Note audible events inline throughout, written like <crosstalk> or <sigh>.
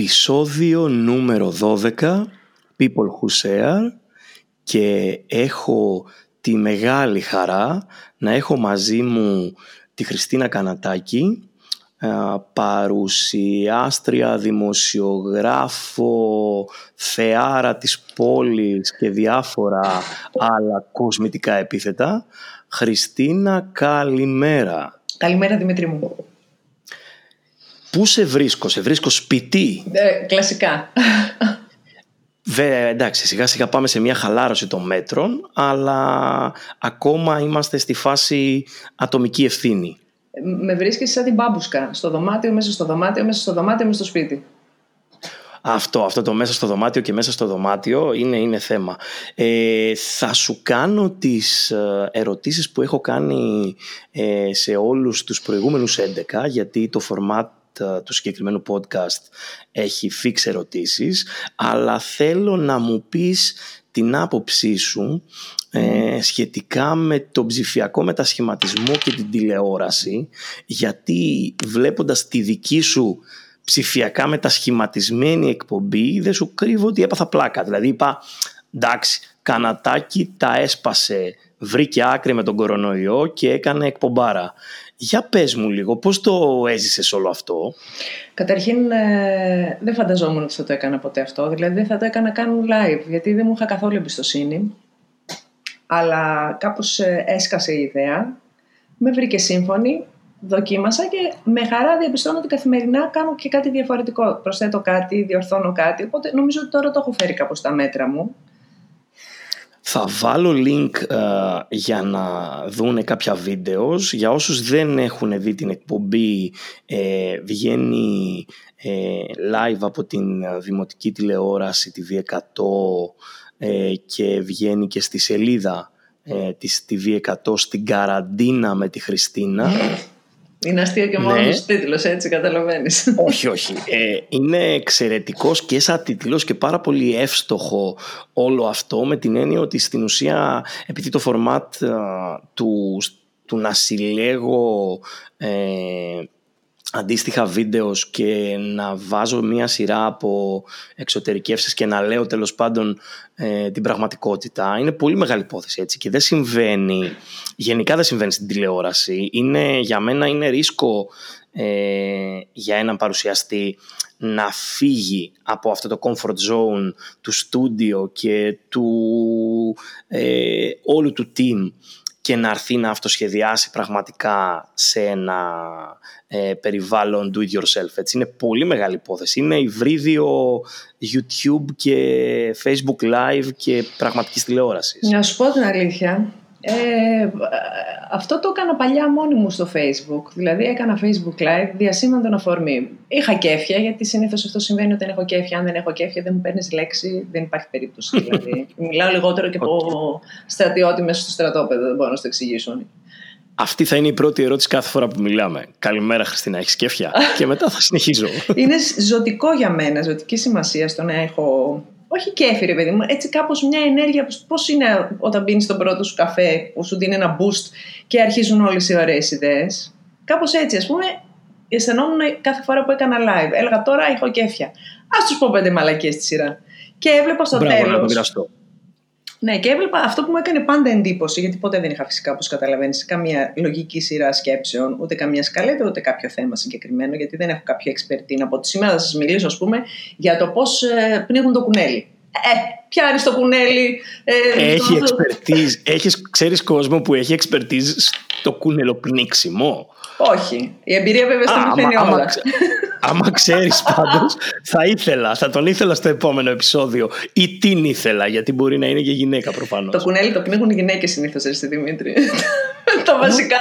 επεισόδιο νούμερο 12 People Who Share και έχω τη μεγάλη χαρά να έχω μαζί μου τη Χριστίνα Κανατάκη παρουσιάστρια, δημοσιογράφο, θεάρα της πόλης και διάφορα άλλα κοσμητικά επίθετα. Χριστίνα, καλημέρα. Καλημέρα Δημήτρη μου. Πού σε βρίσκω, σε βρίσκω σπιτί; Ε, κλασικά. Βε, εντάξει, σιγά σιγά πάμε σε μια χαλάρωση των μέτρων, αλλά ακόμα είμαστε στη φάση ατομική ευθύνη. Με βρίσκεις σαν την μπάμπουσκα, στο δωμάτιο, μέσα στο δωμάτιο, μέσα στο δωμάτιο, μέσα στο σπίτι. Αυτό, αυτό το μέσα στο δωμάτιο και μέσα στο δωμάτιο είναι, είναι θέμα. Ε, θα σου κάνω τις ε, ερωτήσεις που έχω κάνει ε, σε όλους τους προηγούμενους 11 γιατί το format ε, του συγκεκριμένου podcast έχει fix ερωτήσεις αλλά θέλω να μου πεις την άποψή σου ε, σχετικά με τον ψηφιακό μετασχηματισμό και την τηλεόραση γιατί βλέποντας τη δική σου ψηφιακά μετασχηματισμένη εκπομπή δεν σου κρύβω ότι έπαθα πλάκα. Δηλαδή είπα εντάξει κανατάκι τα έσπασε βρήκε άκρη με τον κορονοϊό και έκανε εκπομπάρα για πες μου λίγο, πώς το έζησες όλο αυτό; Καταρχήν ε, δεν φανταζόμουν ότι θα το έκανα ποτέ αυτό, δηλαδή δεν θα το έκανα καν live, γιατί δεν μου είχα καθόλου εμπιστοσύνη. Αλλά κάπως ε, έσκασε η ιδέα, με βρήκε σύμφωνη, δοκίμασα και με χαρά διαπιστώνω ότι καθημερινά κάνω και κάτι διαφορετικό. Προσθέτω κάτι, διορθώνω κάτι, οπότε νομίζω ότι τώρα το έχω φέρει κάπως στα μέτρα μου. Θα βάλω link ε, για να δούνε κάποια βίντεος. Για όσους δεν έχουν δει την εκπομπή, ε, βγαίνει ε, live από την δημοτική τηλεόραση TV100 ε, και βγαίνει και στη σελίδα της TV100 στην καραντίνα με τη Χριστίνα. Είναι αστείο και μόνος ναι. τίτλος, έτσι καταλαβαίνεις. <laughs> Όχι, όχι. Ε, είναι εξαιρετικός και σαν τίτλος και πάρα πολύ εύστοχο όλο αυτό με την έννοια ότι στην ουσία, επειδή το φορμάτ του, του να συλλέγω ε, αντίστοιχα βίντεος και να βάζω μία σειρά από εξωτερικεύσεις και να λέω τέλος πάντων ε, την πραγματικότητα είναι πολύ μεγάλη υπόθεση έτσι. Και δεν συμβαίνει, γενικά δεν συμβαίνει στην τηλεόραση. Είναι, για μένα είναι ρίσκο ε, για έναν παρουσιαστή να φύγει από αυτό το comfort zone του στούντιο και του ε, όλου του team και να έρθει να αυτοσχεδιάσει πραγματικά σε ένα ε, περιβάλλον do it yourself. Έτσι. Είναι πολύ μεγάλη υπόθεση. Είναι υβρίδιο YouTube και Facebook Live και πραγματικής τηλεόρασης. Να σου πω την αλήθεια, ε, αυτό το έκανα παλιά μόνη μου στο Facebook. Δηλαδή έκανα Facebook Live διασύμαν τον αφορμή. Είχα κέφια, γιατί συνήθως αυτό συμβαίνει όταν έχω κέφια. Αν δεν έχω κέφια, δεν μου παίρνεις λέξη, δεν υπάρχει περίπτωση. Δηλαδή, <laughs> μιλάω λιγότερο και από στρατιώτη μέσα στο στρατόπεδο, δεν μπορώ να το εξηγήσω. Αυτή θα είναι η πρώτη ερώτηση κάθε φορά που μιλάμε. Καλημέρα, Χριστίνα, έχεις κέφια; <laughs> και μετά θα συνεχίζω. είναι ζωτικό για μένα, ζωτική σημασία στο να έχω όχι κέφι, ρε παιδί μου, έτσι κάπως μια ενέργεια. Πώς είναι όταν πίνεις τον πρώτο σου καφέ που σου δίνει ένα boost και αρχίζουν όλες οι ωραίες ιδέες. Κάπως έτσι, ας πούμε, αισθανόμουν κάθε φορά που έκανα live. Έλεγα τώρα έχω κέφια. Α τους πω πέντε μαλακίες στη σειρά. Και έβλεπα στο τέλο. Ναι, και έβλεπα αυτό που μου έκανε πάντα εντύπωση, γιατί ποτέ δεν είχα φυσικά, όπως καταλαβαίνεις, καμία λογική σειρά σκέψεων, ούτε καμία σκαλέτα, ούτε κάποιο θέμα συγκεκριμένο, γιατί δεν έχω κάποια εξπερτίνα. Από τη σήμερα θα σας μιλήσω, ας πούμε, για το πώς ε, πνίγουν το κουνέλι. Ε, πιάνει το κουνέλι. Ε, έχει το... εξπερτίζ, έχεις, ξέρεις κόσμο που έχει εξπερτίζ στο κουνελοπνίξιμο; Όχι. Η εμπειρία βέβαια στα μαθαίνει όλα. Άμα <laughs> ξέρεις πάντως, θα ήθελα, θα τον ήθελα στο επόμενο επεισόδιο. Ή την ήθελα, γιατί μπορεί να είναι και γυναίκα προφανώς. Το κουνέλι το πνίγουν οι γυναίκες συνήθως, έτσι Δημήτρη. <laughs> το βασικά.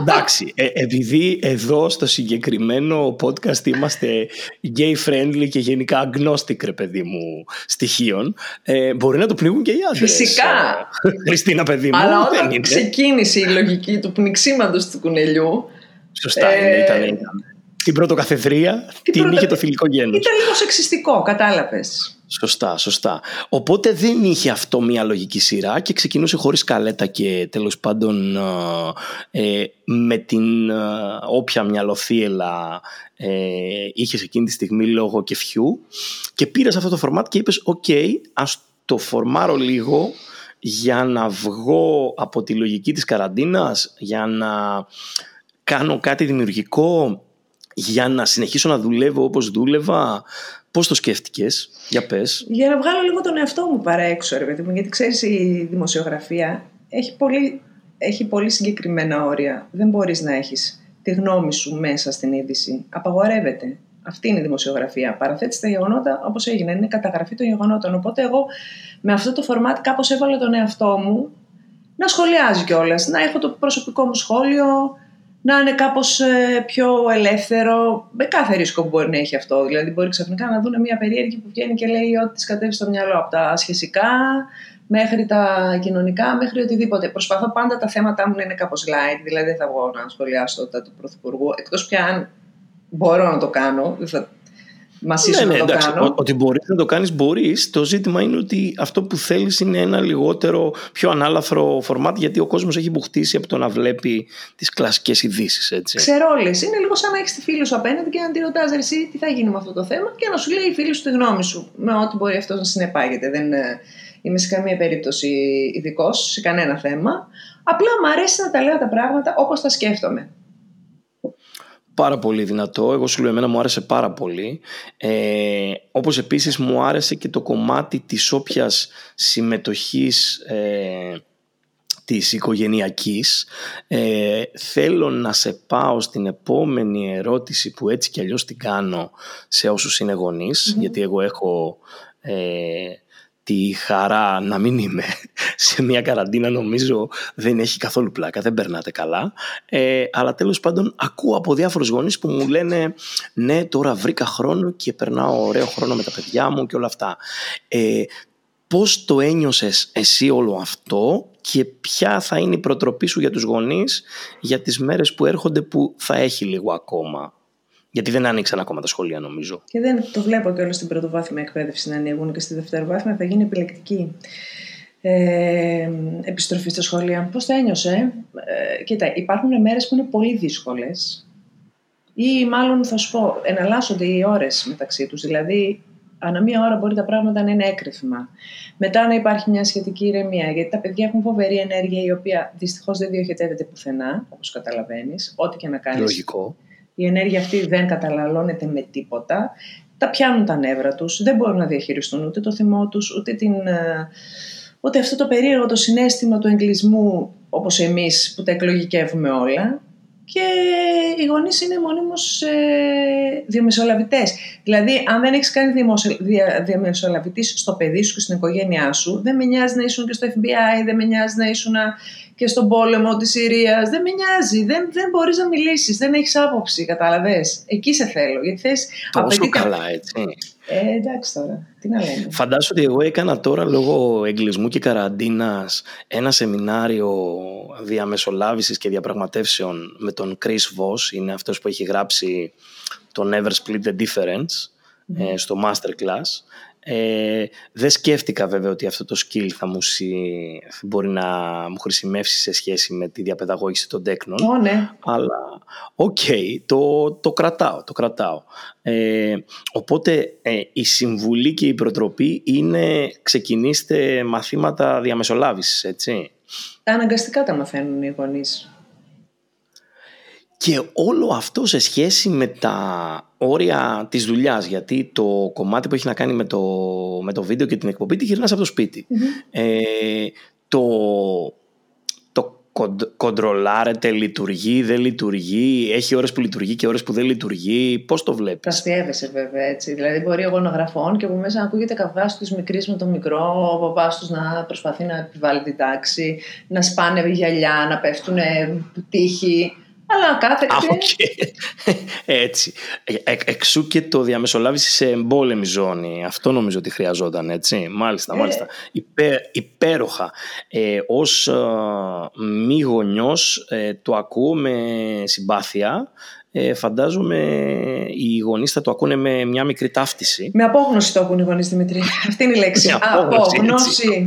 Εντάξει, ε, επειδή εδώ στο συγκεκριμένο podcast είμαστε gay friendly και γενικά agnostic, ρε παιδί μου, στοιχείων, ε, μπορεί να το πνίγουν και οι άντρες. Φυσικά. Χριστίνα, παιδί μου. Αλλά όταν ξεκίνησε η λογική του πνιξίματο του κουνελιού. Σωστά, ε, ήταν, ήταν την πρωτοκαθεδρία την, την είχε το φιλικό γένος. Ήταν λίγο σεξιστικό, κατάλαβες. Σωστά, σωστά. Οπότε δεν είχε αυτό μια λογική σειρά και ξεκινούσε χωρίς καλέτα και τέλος πάντων ε, με την ε, όποια μυαλοθύελα ε, είχες εκείνη τη στιγμή λόγω κεφιού και πήρες αυτό το φορμάτ και είπες «ΟΚ, ας το φορμάρω λίγο για να βγω από τη λογική της καραντίνας, για να κάνω κάτι δημιουργικό, για να συνεχίσω να δουλεύω όπως δούλευα. Πώς το σκέφτηκες, για πες. Για να βγάλω λίγο τον εαυτό μου παρά έξω, ρε παιδί μου, γιατί ξέρεις η δημοσιογραφία έχει πολύ, έχει πολύ συγκεκριμένα όρια. Δεν μπορείς να έχεις τη γνώμη σου μέσα στην είδηση. Απαγορεύεται. Αυτή είναι η δημοσιογραφία. Παραθέτεις τα γεγονότα όπως έγινε. Είναι καταγραφή των γεγονότων. Οπότε εγώ με αυτό το φορμάτ κάπως έβαλα τον εαυτό μου να σχολιάζει κιόλας. Να έχω το προσωπικό μου σχόλιο, να είναι κάπως ε, πιο ελεύθερο. Με κάθε ρίσκο που μπορεί να έχει αυτό. Δηλαδή, μπορεί ξαφνικά να δουν μια περίεργη που βγαίνει και λέει ότι της κατέβεις στο μυαλό από τα σχεσικά μέχρι τα κοινωνικά, μέχρι οτιδήποτε. Προσπαθώ πάντα τα θέματα μου να είναι κάπως light, δηλαδή δεν θα βγω να σχολιάσω τα του Πρωθυπουργού, εκτός πια αν μπορώ να το κάνω. Δεν θα ναι, ναι, να το κάνω. Ότι μπορείς να το κάνεις, μπορείς. Το ζήτημα είναι ότι αυτό που θέλεις είναι ένα λιγότερο, πιο ανάλαφρο φορμάτ, γιατί ο κόσμος έχει μπουχτίσει από το να βλέπει τις κλασικές ειδήσεις. Ξέρω όλες. Είναι λίγο σαν να έχεις τη φίλη σου απέναντι και να τη ρωτάς εσύ τι θα γίνει με αυτό το θέμα και να σου λέει η φίλη σου τη γνώμη σου. Με ό,τι μπορεί αυτό να συνεπάγεται. Δεν ε, είμαι σε καμία περίπτωση ειδικός σε κανένα θέμα. Απλά μου αρέσει να τα λέω τα πράγματα όπως τα σκέφτομαι πάρα πολύ δυνατό. Εγώ σου λέω, εμένα μου άρεσε πάρα πολύ. Ε, όπως επίσης μου άρεσε και το κομμάτι της όποιας συμμετοχής ε, της οικογενειακής. Ε, θέλω να σε πάω στην επόμενη ερώτηση που έτσι κι αλλιώς την κάνω σε όσους είναι γιατί εγώ έχω... Ε, τη χαρά να μην είμαι <laughs> σε μια καραντίνα νομίζω δεν έχει καθόλου πλάκα, δεν περνάτε καλά. Ε, αλλά τέλος πάντων ακούω από διάφορους γονείς που μου λένε ναι τώρα βρήκα χρόνο και περνάω ωραίο χρόνο με τα παιδιά μου και όλα αυτά. Ε, πώς το ένιωσες εσύ όλο αυτό και ποια θα είναι η προτροπή σου για τους γονείς για τις μέρες που έρχονται που θα έχει λίγο ακόμα; Γιατί δεν άνοιξαν ακόμα τα σχολεία, νομίζω. Και δεν το βλέπω και όλο στην πρωτοβάθμια εκπαίδευση να ανοίγουν και στη δευτεροβάθμια θα γίνει επιλεκτική ε, επιστροφή στα σχολεία. Πώς το ένιωσε, ε, Κοίτα, υπάρχουν μέρες που είναι πολύ δύσκολες. Ή μάλλον θα σου πω, εναλλάσσονται οι ώρες μεταξύ τους. Δηλαδή, ανά μία ώρα μπορεί τα πράγματα να είναι έκρηθμα. Μετά να υπάρχει μια σχετική ηρεμία, γιατί τα παιδιά έχουν φοβερή ενέργεια η οποία δυστυχώς δεν διοχετεύεται πουθενά, όπως καταλαβαίνεις, ό,τι και να κάνεις. Λογικό η ενέργεια αυτή δεν καταναλώνεται με τίποτα, τα πιάνουν τα νεύρα τους, δεν μπορούν να διαχειριστούν ούτε το θυμό τους, ούτε, την, ε, ούτε αυτό το περίεργο το συνέστημα του εγκλισμού όπως εμείς που τα εκλογικεύουμε όλα και οι γονείς είναι μονίμως ε, διαμεσολαβητές. Δηλαδή, αν δεν έχεις κάνει διαμεσολαβητής στο παιδί σου και στην οικογένειά σου, δεν με νοιάζει να ήσουν και στο FBI, δεν με νοιάζει να ήσουν και στον πόλεμο της Συρίας. Δεν με νοιάζει. Δεν, δεν μπορείς να μιλήσεις. Δεν έχεις άποψη. Κατάλαβες. Εκεί σε θέλω. Γιατί θες. Τόσο καλά, έτσι. Ε, εντάξει τώρα. Τι να λέμε. Φαντάσου ότι εγώ έκανα τώρα λόγω εγκλισμού και καραντίνας ένα σεμινάριο διαμεσολάβησης και διαπραγματεύσεων με τον Chris Voss. Είναι αυτός που έχει γράψει το Never Split the Difference ε, στο Masterclass. Ε, δεν σκέφτηκα βέβαια ότι αυτό το skill θα μου μπορεί να μου χρησιμεύσει σε σχέση με τη διαπαιδαγώγηση των τέκνων. Oh, ναι. Αλλά οκ, το, το κρατάω, το κρατάω. Ε, οπότε ε, η συμβουλή και η προτροπή είναι ξεκινήστε μαθήματα διαμεσολάβησης, έτσι. Αναγκαστικά τα μαθαίνουν οι γονείς. Και όλο αυτό σε σχέση με τα όρια της δουλειάς, γιατί το κομμάτι που έχει να κάνει με το, με το βίντεο και την εκπομπή τη γυρνάς από το σπιτι Ε, το, το κοντρολάρεται, λειτουργεί, δεν λειτουργεί, έχει ώρες που λειτουργεί και ώρες που δεν λειτουργεί. Πώς το βλέπεις; Αστείευεσαι βέβαια έτσι. Δηλαδή μπορεί εγώ να γραφών και από μέσα να ακούγεται καβγάς της μικρής με το μικρό, ο παπάς τους να προσπαθεί να επιβάλλει την τάξη, να σπάνε γυαλιά, να πέφτουν τύχη. Αλλά κάθε Έτσι. Ε, εξού και το διαμεσολάβηση σε εμπόλεμη ζώνη. Αυτό νομίζω ότι χρειαζόταν, έτσι. Μάλιστα, ε. μάλιστα. Υπέ, υπέροχα. Ε, ως ε, μη γονιός ε, το ακούω με συμπάθεια ε, φαντάζομαι οι γονείς θα το ακούνε με μια μικρή ταύτιση. Με απόγνωση το ακούν οι γονείς, Δημητρή. Αυτή είναι η λέξη. απόγνωση. Απόγνωση.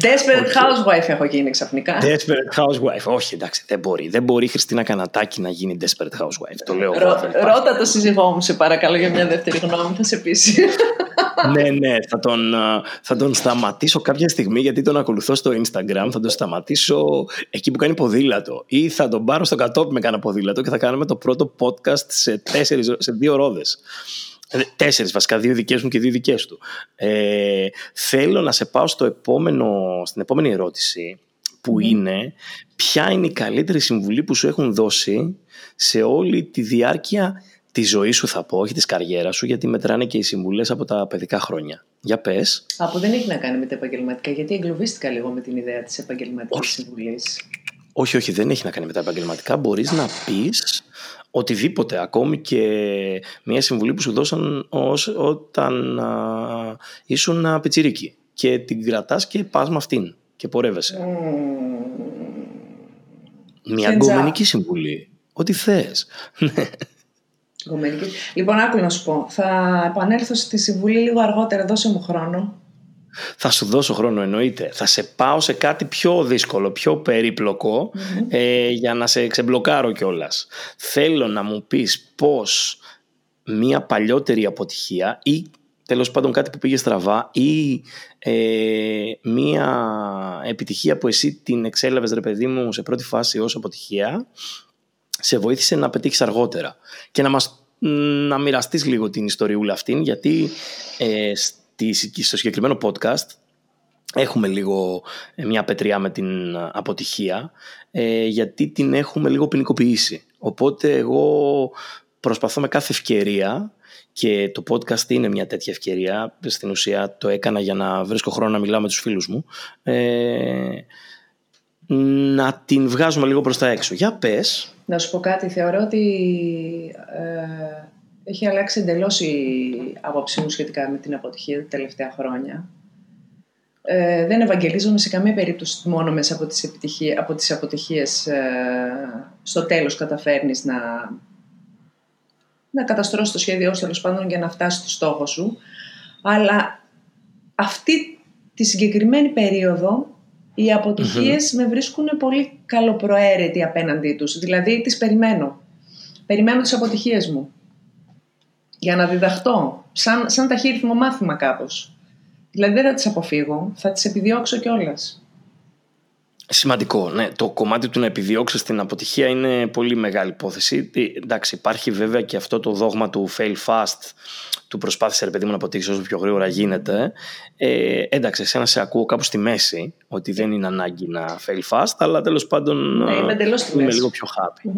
Desperate housewife έχω γίνει ξαφνικά. Desperate housewife. Όχι, εντάξει, δεν μπορεί. Δεν μπορεί η Χριστίνα Κανατάκη να γίνει desperate housewife. Το λέω Ρω, Ρώτα το σύζυγό μου, σε παρακαλώ, για μια δεύτερη γνώμη. Θα σε πείσει. <laughs> ναι, ναι. Θα τον, θα τον σταματήσω κάποια στιγμή γιατί τον ακολουθώ στο Instagram. Θα τον σταματήσω εκεί που κάνει ποδήλατο. Ή θα τον πάρω στο κατόπι με κάνα ποδήλατο και θα κάνουμε το πρώτο podcast σε, τέσσερις, σε δύο ρόδες. Ε, τέσσερις βασικά, δύο δικές μου και δύο δικές του. Ε, θέλω να σε πάω στο επόμενο, στην επόμενη ερώτηση που είναι ποια είναι η καλύτερη συμβουλή που σου έχουν δώσει σε όλη τη διάρκεια τη ζωή σου θα πω, όχι της καριέρας σου, γιατί μετράνε και οι συμβουλές από τα παιδικά χρόνια. Για πες. Από δεν έχει να κάνει με τα επαγγελματικά, γιατί εγκλωβίστηκα λίγο με την ιδέα της επαγγελματικής συμβουλής. Όχι, όχι, δεν έχει να κάνει με τα επαγγελματικά. Μπορείς να πεις οτιδήποτε, ακόμη και μια συμβουλή που σου δώσαν ως, όταν α, ήσουν πιτσιρίκι και την κρατάς και πας με αυτήν και πορεύεσαι. Μια γκομενική συμβουλή. Ό,τι θες. Λοιπόν, άκου να σου πω. Θα επανέλθω στη συμβουλή λίγο αργότερα. Δώσε μου χρόνο. Θα σου δώσω χρόνο εννοείται. Θα σε πάω σε κάτι πιο δύσκολο, πιο περιπλοκο ε, για να σε ξεμπλοκάρω κιόλας. Θέλω να μου πεις πώς μία παλιότερη αποτυχία ή τέλος πάντων κάτι που πήγε στραβά ή ε, μία επιτυχία που εσύ την εξέλαβες ρε παιδί μου σε πρώτη φάση ως αποτυχία σε βοήθησε να πετύχεις αργότερα και να μας να μοιραστείς λίγο την ιστοριούλα αυτήν γιατί ε, στο συγκεκριμένο podcast έχουμε λίγο ε, μια πετριά με την αποτυχία ε, γιατί την έχουμε λίγο ποινικοποιήσει. Οπότε εγώ προσπαθώ με κάθε ευκαιρία και το podcast είναι μια τέτοια ευκαιρία. Στην ουσία το έκανα για να βρίσκω χρόνο να μιλάω με τους φίλους μου. Ε, να την βγάζουμε λίγο προς τα έξω. Για πες. Να σου πω κάτι. Θεωρώ ότι έχει αλλάξει εντελώς η άποψή μου σχετικά με την αποτυχία τα τελευταία χρόνια. Ε, δεν ευαγγελίζομαι σε καμία περίπτωση μόνο μέσα από τις, επιτυχίες, από τις αποτυχίες ε, στο τέλος καταφέρνεις να, να καταστρώσεις το σχέδιό σου τέλος πάντων για να φτάσει στο στόχο σου. Αλλά αυτή τη συγκεκριμένη περίοδο οι αποτυχιες με βρίσκουν πολύ καλοπροαίρετοι απέναντί τους. Δηλαδή τις περιμένω. Περιμένω τις αποτυχίες μου για να διδαχτώ, σαν, σαν ταχύρυθμο μάθημα κάπως. Δηλαδή δεν θα τις αποφύγω, θα τις επιδιώξω κιόλας. Σημαντικό, ναι. Το κομμάτι του να επιδιώξεις την αποτυχία είναι πολύ μεγάλη υπόθεση. Ε, εντάξει, υπάρχει βέβαια και αυτό το δόγμα του fail fast, του προσπάθησε ρε παιδί μου να αποτύχεις όσο πιο γρήγορα γίνεται. Ε, εντάξει, εσένα σε ακούω κάπου στη μέση, ότι δεν είναι ανάγκη να fail fast, αλλά τέλος πάντων ναι, είμαι, είμαι λίγο πιο happy.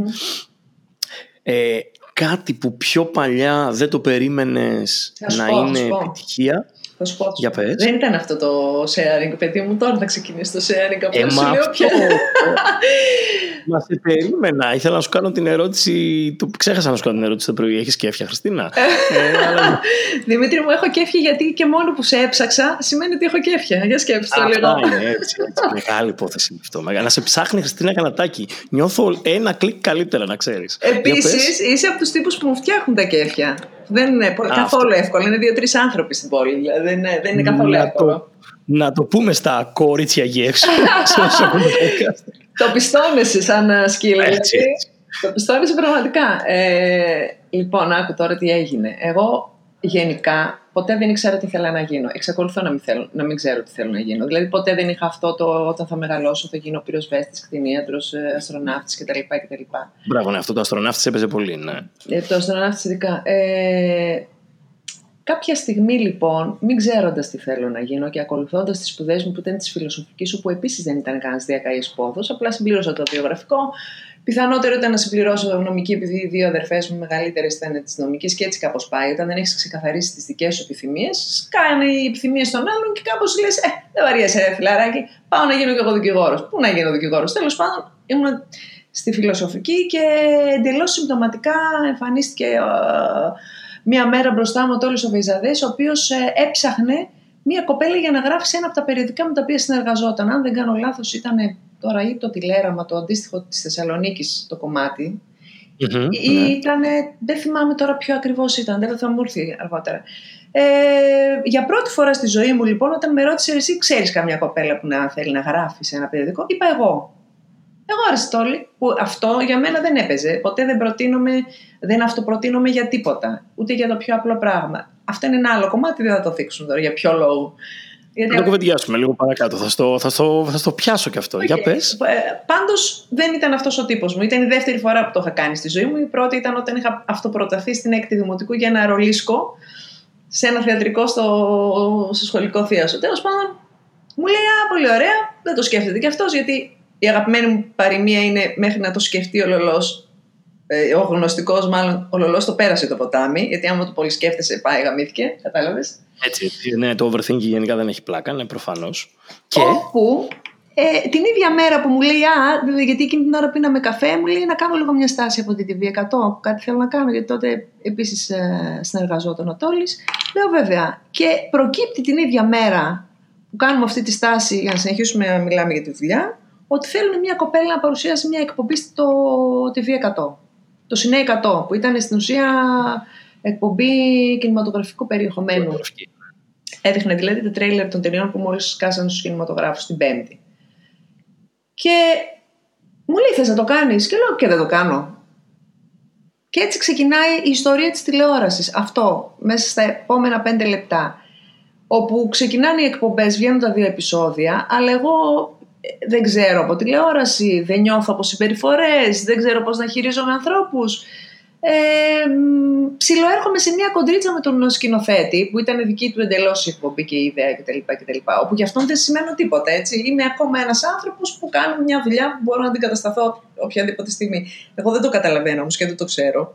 Ε, κάτι που πιο παλιά δεν το περίμενες να είναι επιτυχία; Θα σου πω. Για πες. Δεν ήταν αυτό το sharing, παιδί μου. Τώρα θα ξεκινήσει το sharing. Απλά ε, σου λέω πια. <laughs> Μα σε περίμενα. Ήθελα να σου κάνω την ερώτηση. Το... Ξέχασα να σου κάνω την ερώτηση το πρωί. Έχεις κέφια, Χριστίνα; ε, αλλά... <laughs> Δημήτρη μου, έχω κέφια γιατί και μόνο που σε έψαξα σημαίνει ότι έχω κέφια. Για σκέψτε το λίγο. είναι έτσι, έτσι. Μεγάλη υπόθεση αυτό. Να σε ψάχνει, Χριστίνα Κανατάκη. Νιώθω ένα κλικ καλύτερα, να ξέρεις. Επίσης, είσαι από τους τύπους που μου φτιάχνουν τα κέφια. Δεν είναι καθόλου εύκολο. Είναι δύο-τρεις άνθρωποι στην πόλη. Δηλαδή δεν είναι, δεν είναι καθόλου εύκολο. Να το πούμε στα κορίτσια γεύση. <laughs> το πιστώνεσαι σαν ε, σκύλο. Έτσι, έτσι. Το πιστώνεσαι πραγματικά. Ε, λοιπόν, άκου τώρα τι έγινε. Εγώ γενικά ποτέ δεν ήξερα τι θέλω να γίνω. Εξακολουθώ να μην, θέλω, να μην ξέρω τι θέλω να γίνω. Δηλαδή, ποτέ δεν είχα αυτό το όταν θα μεγαλώσω, θα γίνω πυροσβέστη, κτηνίατρος, ε, αστροναύτης κτλ, κτλ. Μπράβο, ναι, αυτό το αστροναύτης έπαιζε πολύ, ναι. Ε, το αστροναύτης ειδικά. Ε, Κάποια στιγμή λοιπόν, μην ξέροντας τι θέλω να γίνω και ακολουθώντας τις σπουδές μου που ήταν της φιλοσοφικής σου, που επίσης δεν ήταν κανένας διακαής πόδος, απλά συμπλήρωσα το βιογραφικό. Πιθανότερο ήταν να συμπληρώσω νομική, επειδή οι δύο αδερφές μου μεγαλύτερες ήταν της νομικής και έτσι κάπως πάει. Όταν δεν έχεις ξεκαθαρίσει τις δικές σου επιθυμίες, κάνει οι επιθυμίες των άλλων και κάπως λες: Ε, δεν βαριέσαι, φιλαράκι, πάω να γίνω κι εγώ δικηγόρος. Πού να γίνω δικηγόρος; Τέλος πάντων, ήμουν στη φιλοσοφική και εντελώς συμπτωματικά εμφανίστηκε ε, μία μέρα μπροστά μου ο Τόλης ο Βεϊζαδές, ο οποίος ε, έψαχνε μία κοπέλα για να γράφει σε ένα από τα περιοδικά με τα οποία συνεργαζόταν. Αν δεν κάνω λάθος ήταν τώρα ή το τηλέραμα, το αντίστοιχο της Θεσσαλονίκης το κομμάτι. Mm-hmm, ήταν, δεν θυμάμαι τώρα ποιο ακριβώς ήταν, δεν θα μου έρθει αργότερα. Ε, για πρώτη φορά στη ζωή μου λοιπόν όταν με ρώτησε εσύ ξέρεις καμιά κοπέλα που να θέλει να γράφει σε ένα περιοδικό; Είπα εγώ εγώ Αριστόλη, που αυτό για μένα δεν έπαιζε. Ποτέ δεν προτείνομαι, δεν αυτοπροτείνομαι για τίποτα. Ούτε για το πιο απλό πράγμα. Αυτό είναι ένα άλλο κομμάτι, δεν θα το θίξουμε τώρα. Για ποιο λόγο. Γιατί... Θα το κουβεντιάσουμε λίγο παρακάτω. Θα στο, θα στο, θα στο πιάσω κι αυτό. Okay. Για πες. Ε, Πάντως δεν ήταν αυτός ο τύπος μου. Ήταν η δεύτερη φορά που το είχα κάνει στη ζωή μου. Η πρώτη ήταν όταν είχα αυτοπροταθεί στην έκτη δημοτικού για ένα ρολίσκο σε ένα θεατρικό στο, στο σχολικό θείασο. Τέλος πάντων, μου λέει: Α, πολύ ωραία, δεν το σκέφτεται κι αυτός, γιατί η αγαπημένη μου παροιμία είναι μέχρι να το σκεφτεί ο λολός ε, ο γνωστικός, μάλλον ο λολός το πέρασε το ποτάμι, γιατί άμα το πολύ σκέφτεσαι, πάει, γαμήθηκε. Κατάλαβες. Έτσι, ναι, το overthinking γενικά δεν έχει πλάκα, ναι, προφανώς. Και... Όπου ε, την ίδια μέρα που μου λέει, Α, γιατί εκείνη την ώρα πίναμε καφέ, μου λέει να κάνω λίγο μια στάση από την TV100. Κάτι θέλω να κάνω, γιατί τότε επίσης ε, συνεργαζόταν ο Τόλης. Λέω βέβαια. Και προκύπτει την ίδια μέρα που κάνουμε αυτή τη στάση για να συνεχίσουμε να μιλάμε για τη δουλειά, ότι θέλουν μια κοπέλα να παρουσιάσει μια εκπομπή στο TV100. Το Cine 100, που ήταν στην ουσία εκπομπή κινηματογραφικού περιεχομένου. Έδειχνε δηλαδή τα τρέιλερ των ταινιών που μόλις σκάσαν στους κινηματογράφους την Πέμπτη. Και μου λέει θες να το κάνεις; Και λέω και δεν το κάνω. Και έτσι ξεκινάει η ιστορία της τηλεόρασης. Αυτό μέσα στα επόμενα πέντε λεπτά. Όπου ξεκινάνε οι εκπομπές, βγαίνουν τα δύο επεισόδια, αλλά εγώ δεν ξέρω από τηλεόραση, δεν νιώθω από συμπεριφορές, δεν ξέρω πώς να χειρίζομαι ανθρώπους. Ε, ψιλοέρχομαι σε μια κοντρίτσα με τον σκηνοθέτη που ήταν δική του εντελώς η εκπομπή και η ιδέα κτλ. κτλ όπου γι' αυτόν δεν σημαίνω τίποτα. Έτσι. Είμαι ακόμα ένας άνθρωπος που κάνει μια δουλειά που μπορώ να αντικατασταθώ οποιαδήποτε στιγμή. Εγώ δεν το καταλαβαίνω όμως και δεν το ξέρω.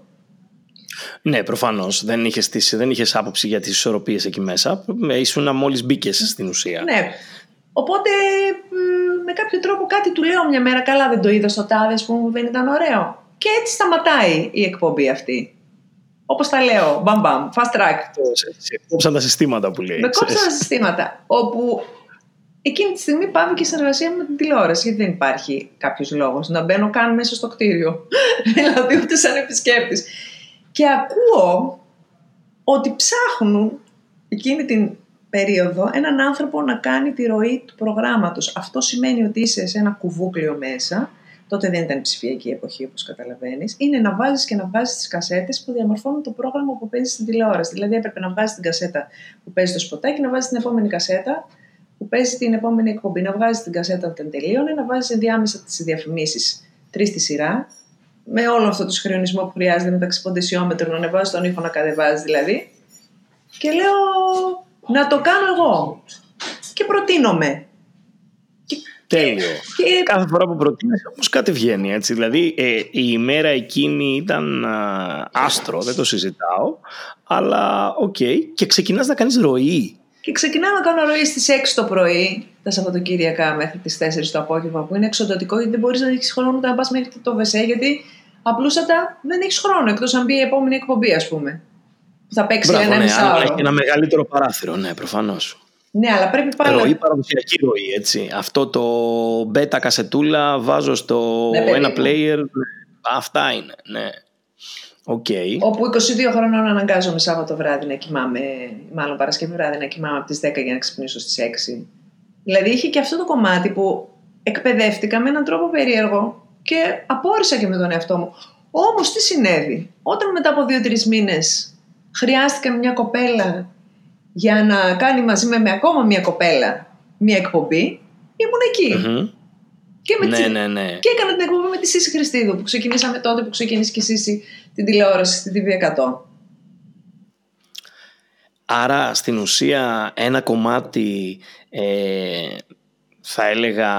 Ναι, προφανώς. Δεν είχες δεν είχες άποψη για τις ισορροπίες εκεί μέσα. Ήσουν μόλις μπήκες στην ουσία. Ναι. Οπότε με κάποιο τρόπο κάτι του λέω μια μέρα, καλά δεν το είδα στο τάδε που δεν ήταν ωραίο. Και έτσι σταματάει η εκπομπή αυτή. Όπως τα λέω, μπαμ μπαμ, fast track. κόψαν τα συστήματα που λέει. Με κόψαν τα συστήματα. Όπου εκείνη τη στιγμή πάμε και η συνεργασία με την τηλεόραση. Γιατί δεν υπάρχει κάποιος λόγος να μπαίνω καν μέσα στο κτίριο. <laughs> δηλαδή, ούτε σαν επισκέπτης. Και ακούω ότι ψάχνουν εκείνη την περίοδο έναν άνθρωπο να κάνει τη ροή του προγράμματος. Αυτό σημαίνει ότι είσαι σε ένα κουβούκλιο μέσα, τότε δεν ήταν ψηφιακή εποχή όπως καταλαβαίνεις, είναι να βάζεις και να βάζεις τις κασέτες που διαμορφώνουν το πρόγραμμα που παίζεις στην τηλεόραση. Δηλαδή έπρεπε να βάζεις την κασέτα που παίζει το σποτάκι, να βάζεις την επόμενη κασέτα που παίζει την επόμενη εκπομπή, να βάζεις την κασέτα όταν τελείωνε, να βάζεις ενδιάμεσα τις διαφημίσεις τρεις στη σειρά, με όλο αυτό το συγχρονισμό που χρειάζεται μεταξύ ποτενσιόμετρων, να ανεβάζεις τον ήχο να κατεβάζεις δηλαδή. Και λέω, να το κάνω εγώ. Και προτείνομαι. Τέλειο. Και... Κάθε φορά που προτείνεις όμως κάτι βγαίνει έτσι. Δηλαδή ε, η ημέρα εκείνη ήταν άστρο, δεν το συζητάω. Αλλά OK. Okay. Και ξεκινάς να κάνεις ροή. Και ξεκινάω να κάνω ροή στις 6 το πρωί, τα Σαββατοκύριακα μέχρι τις 4 το απόγευμα, που είναι εξοντωτικό γιατί δεν μπορείς να έχεις χρόνο να πας μέχρι το βεσέ, γιατί απλούστατα δεν έχεις χρόνο εκτός αν μπει η επόμενη εκπομπή, ας πούμε θα παίξει Μπράβο, ένα ναι, μισάωρο. Έχει ένα μεγαλύτερο παράθυρο, ναι, προφανώς. Ναι, αλλά πρέπει πάλι. Ροή, παραδοσιακή ροή, έτσι. Αυτό το beta κασετούλα βάζω στο ναι, ένα player. Αυτά είναι, ναι. Okay. Όπου 22 χρονών αναγκάζομαι Σάββατο βράδυ να κοιμάμαι, μάλλον Παρασκευή βράδυ να κοιμάμαι από τις 10 για να ξυπνήσω στις 6. Δηλαδή είχε και αυτό το κομμάτι που εκπαιδεύτηκα με έναν τρόπο περίεργο και απόρρισα και με τον εαυτό μου. Όμως τι συνέβη, όταν μετά από 2-3 μήνες χρειάστηκα μια κοπέλα για να κάνει μαζί με, με ακόμα μια κοπέλα μια εκπομπή, ήμουν εκεί. Και, με ναι, ναι, ναι. και έκανα την εκπομπή με τη Σύση Χριστίδου που ξεκινήσαμε τότε που ξεκίνησε και η Σύση την τηλεόραση στην TV100. Άρα στην ουσία ένα κομμάτι ε, θα έλεγα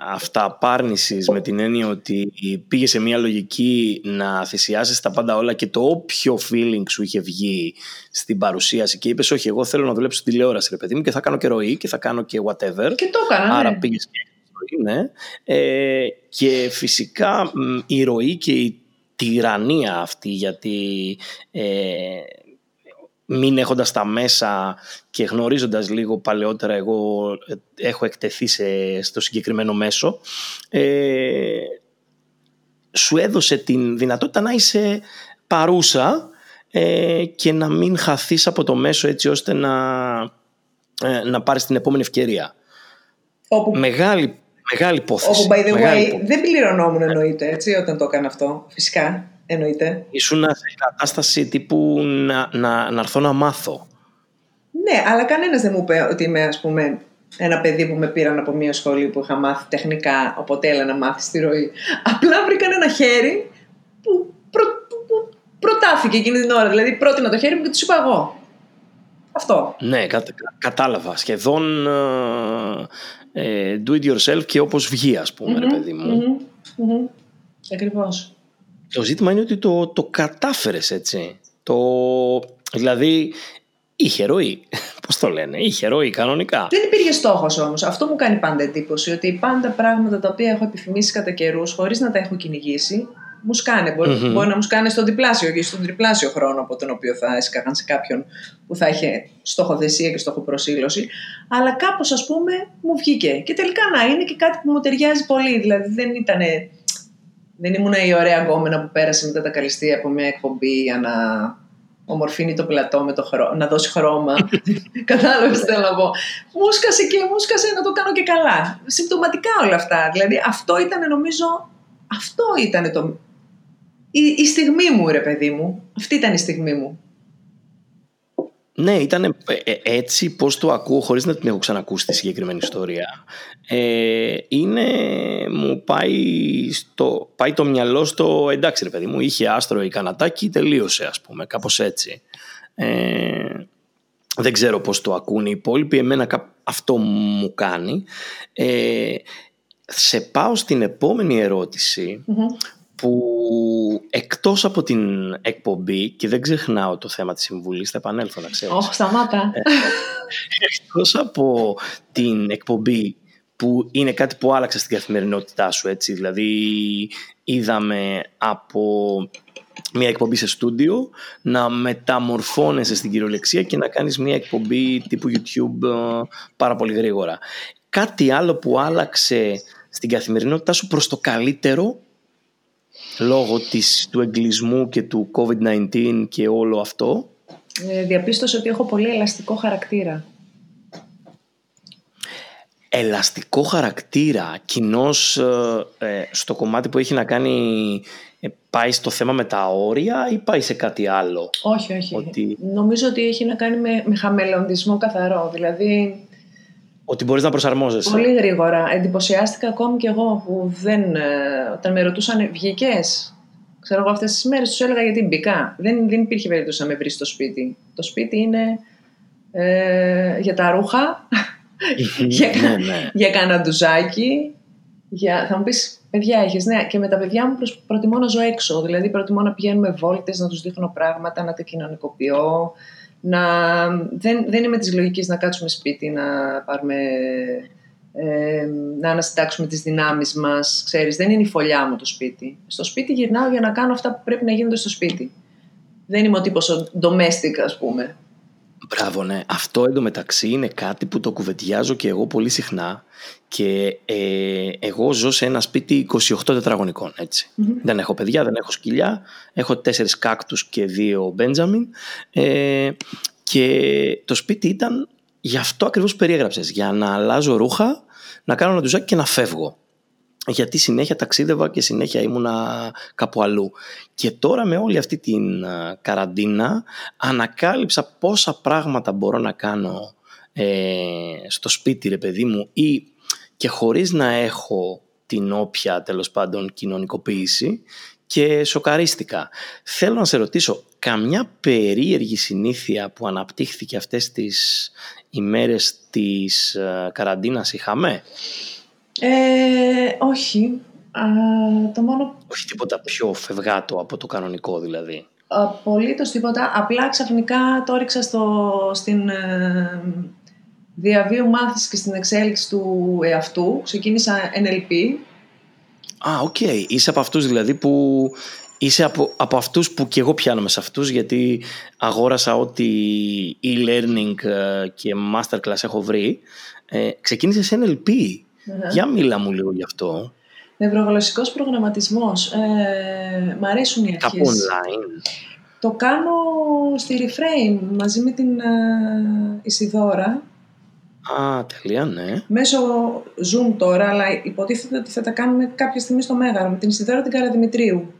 αυταπάρνησης με την έννοια ότι πήγε σε μια λογική να θυσιάσεις τα πάντα όλα και το όποιο feeling σου είχε βγει στην παρουσίαση και είπες όχι εγώ θέλω να δουλέψω στην τηλεόραση ρε παιδί μου και θα κάνω και ροή και θα κάνω και whatever και το έκανα άρα ναι. πήγες και ροή ναι ε, και φυσικά η ροή και η τυραννία αυτή γιατί ε, μην έχοντας τα μέσα και γνωρίζοντας λίγο παλαιότερα εγώ ε, έχω εκτεθεί σε, στο συγκεκριμένο μέσο ε, σου έδωσε την δυνατότητα να είσαι παρούσα ε, και να μην χαθείς από το μέσο έτσι ώστε να, ε, να πάρεις την επόμενη ευκαιρία. Όπου, Μεγάλη, μεγάλη υπόθεση. όπου, by the Μεγάλη way, δεν πληρωνόμουν εννοείται, έτσι, όταν το έκανα αυτό. Φυσικά, εννοείται. Ήσουν σε κατάσταση τύπου να, να, να έρθω να μάθω. Ναι, αλλά κανένας δεν μου είπε ότι είμαι, ας πούμε, ένα παιδί που με πήραν από μια σχολή που είχα μάθει τεχνικά, οπότε έλα να μάθεις τη ροή. Απλά βρήκαν ένα χέρι που, πρω, που, που προτάθηκε εκείνη την ώρα. Δηλαδή πρότεινα το χέρι μου και του είπα εγώ. Αυτό. Ναι, κα, κατάλαβα. Σχεδόν ε, ε, do it yourself και όπως βγει, ας πούμε, ρε παιδί μου. Μμμ, μμμ. Ακριβώς. Το ζήτημα είναι ότι το, το κατάφερες έτσι. Το, δηλαδή, είχε ροή. <laughs> Πώς το λένε, είχε ροή κανονικά. Δεν υπήρχε στόχος όμως. Αυτό μου κάνει πάντα εντύπωση. Ότι πάντα πράγματα τα οποία έχω επιθυμήσει κατά καιρούς, χωρίς να τα έχω κυνηγήσει, μου σκάνε. Μπορεί, Μμμ. μπορεί να μου σκάνε στον διπλάσιο και στον τριπλάσιο χρόνο από τον οποίο θα έσκαγαν σε κάποιον που θα είχε στοχοθεσία και στοχοπροσήλωση. Αλλά κάπως, ας πούμε, μου βγήκε. Και τελικά να είναι και κάτι που μου ταιριάζει πολύ. Δηλαδή δεν ήταν. Δεν ήμουν η ωραία γκόμενα που πέρασε μετά τα καλυστία από μια εκπομπή για να ομορφύνει το πλατό με το χρώμα, να δώσει χρώμα. <laughs> Κατάλαβες τι θέλω να πω. Μούσκασε και μούσκασε να το κάνω και καλά. Συμπτωματικά όλα αυτά. Δηλαδή αυτό ήταν νομίζω. Αυτό ήταν το. Η, η στιγμή μου, ρε παιδί μου. Αυτή ήταν η στιγμή μου. Ναι, ήταν έτσι πώς το ακούω χωρίς να την έχω ξανακούσει τη συγκεκριμένη ιστορία. Ε, είναι, μου πάει, στο, πάει το μυαλό στο εντάξει ρε παιδί μου, είχε άστρο η κανατάκι, τελείωσε ας πούμε, κάπως έτσι. Ε, δεν ξέρω πώς το ακούν οι υπόλοιποι, εμένα κά- αυτό μου κάνει. Ε, σε πάω στην επόμενη ερώτηση που εκτός από την εκπομπή και δεν ξεχνάω το θέμα της συμβουλής, θα επανέλθω να ξέρεις. Όχι, σταμάτα. Εκτός από την εκπομπή που είναι κάτι που άλλαξε στην καθημερινότητά σου, έτσι, δηλαδή είδαμε από μια εκπομπή σε στούντιο να μεταμορφώνεσαι στην κυριολεξία και να κάνεις μια εκπομπή τύπου YouTube ε, πάρα πολύ γρήγορα. Κάτι άλλο που άλλαξε στην καθημερινότητά σου προς το καλύτερο λόγω της, του εγκλισμού και του COVID-19 και όλο αυτό. Ε, διαπίστωσα ότι έχω πολύ ελαστικό χαρακτήρα. Ελαστικό χαρακτήρα, κοινώς στο κομμάτι που έχει να κάνει ε, πάει στο θέμα με τα όρια ή πάει σε κάτι άλλο; Όχι, όχι. Ότι- Νομίζω ότι έχει να κάνει με, με χαμελοντισμό καθαρό. Δηλαδή, Ότι μπορείς να προσαρμόζεσαι. πολύ γρήγορα. Εντυπωσιάστηκα ακόμη και εγώ που δεν, ε, όταν με ρωτούσαν βγήκες; Ξέρω εγώ αυτές τις μέρες τους έλεγα γιατί μπήκα. Δεν, δεν υπήρχε περίπτωση να με βρεις στο σπίτι. Το σπίτι είναι ε, για τα ρούχα, <laughs> για, ναι, ναι. για κάνα ντουζάκι. Για... Θα μου πεις, παιδιά έχεις, ναι. Και με τα παιδιά μου προσ- προτιμώ να ζω έξω. Δηλαδή προτιμώ να πηγαίνουμε βόλτες, να τους δείχνω πράγματα, να τα κοινωνικοποιώ. Να... Δεν, δεν είμαι της λογικής να κάτσουμε σπίτι, να πάρουμε... Ε, να ανασυντάξουμε τις δυνάμεις μας. Ξέρεις, δεν είναι η φωλιά μου το σπίτι. Στο σπίτι γυρνάω για να κάνω αυτά που πρέπει να γίνονται στο σπίτι. Δεν είμαι ο τύπος ο domestic, ας πούμε. Μπράβο, ναι. Αυτό εντωμεταξύ είναι κάτι που το κουβεντιάζω και εγώ πολύ συχνά και ε, εγώ ζω σε ένα σπίτι 28 τετραγωνικών, έτσι. Δεν έχω παιδιά, δεν έχω σκυλιά, έχω τέσσερις κάκτους και δύο Μπέντζαμιν ε, και το σπίτι ήταν γι' αυτό ακριβώς που περιέγραψες, για να αλλάζω ρούχα, να κάνω ένα ντουζάκι και να φεύγω. Γιατί συνέχεια ταξίδευα και συνέχεια ήμουνα κάπου αλλού. Και τώρα με όλη αυτή την α, καραντίνα ανακάλυψα πόσα πράγματα μπορώ να κάνω ε, στο σπίτι ρε παιδί μου ή και χωρίς να έχω την όποια τέλος πάντων κοινωνικοποίηση και σοκαρίστηκα. Θέλω να σε ρωτήσω, καμιά περίεργη συνήθεια που αναπτύχθηκε αυτές τις ημέρες της ε, καραντίνας είχαμε; Ε, όχι. Α, το μόνο Όχι τίποτα πιο φευγάτο από το κανονικό δηλαδή. απολύτως τίποτα. Απλά ξαφνικά το έριξα στο, στην ε, διαβίου μάθησης και στην εξέλιξη του εαυτού. Ξεκίνησα NLP. Α, οκ. Είσαι από αυτούς δηλαδή που... Είσαι από, από αυτούς που και εγώ πιάνομαι σε αυτούς γιατί αγόρασα ό,τι e-learning ε, και masterclass έχω βρει. Ε, ξεκίνησες NLP. Για μίλα μου λίγο γι' αυτό. Νευρογλωσσικός προγραμματισμός. Ε, μ' αρέσουν οι αρχές. Κάπου online. Το κάνω στη Reframe μαζί με την ε, Ισιδώρα. Α, τελεία, ναι. Μέσω Zoom τώρα, αλλά υποτίθεται ότι θα τα κάνουμε κάποια στιγμή στο Μέγαρο με την Ισιδώρα την Καραδημητρίου.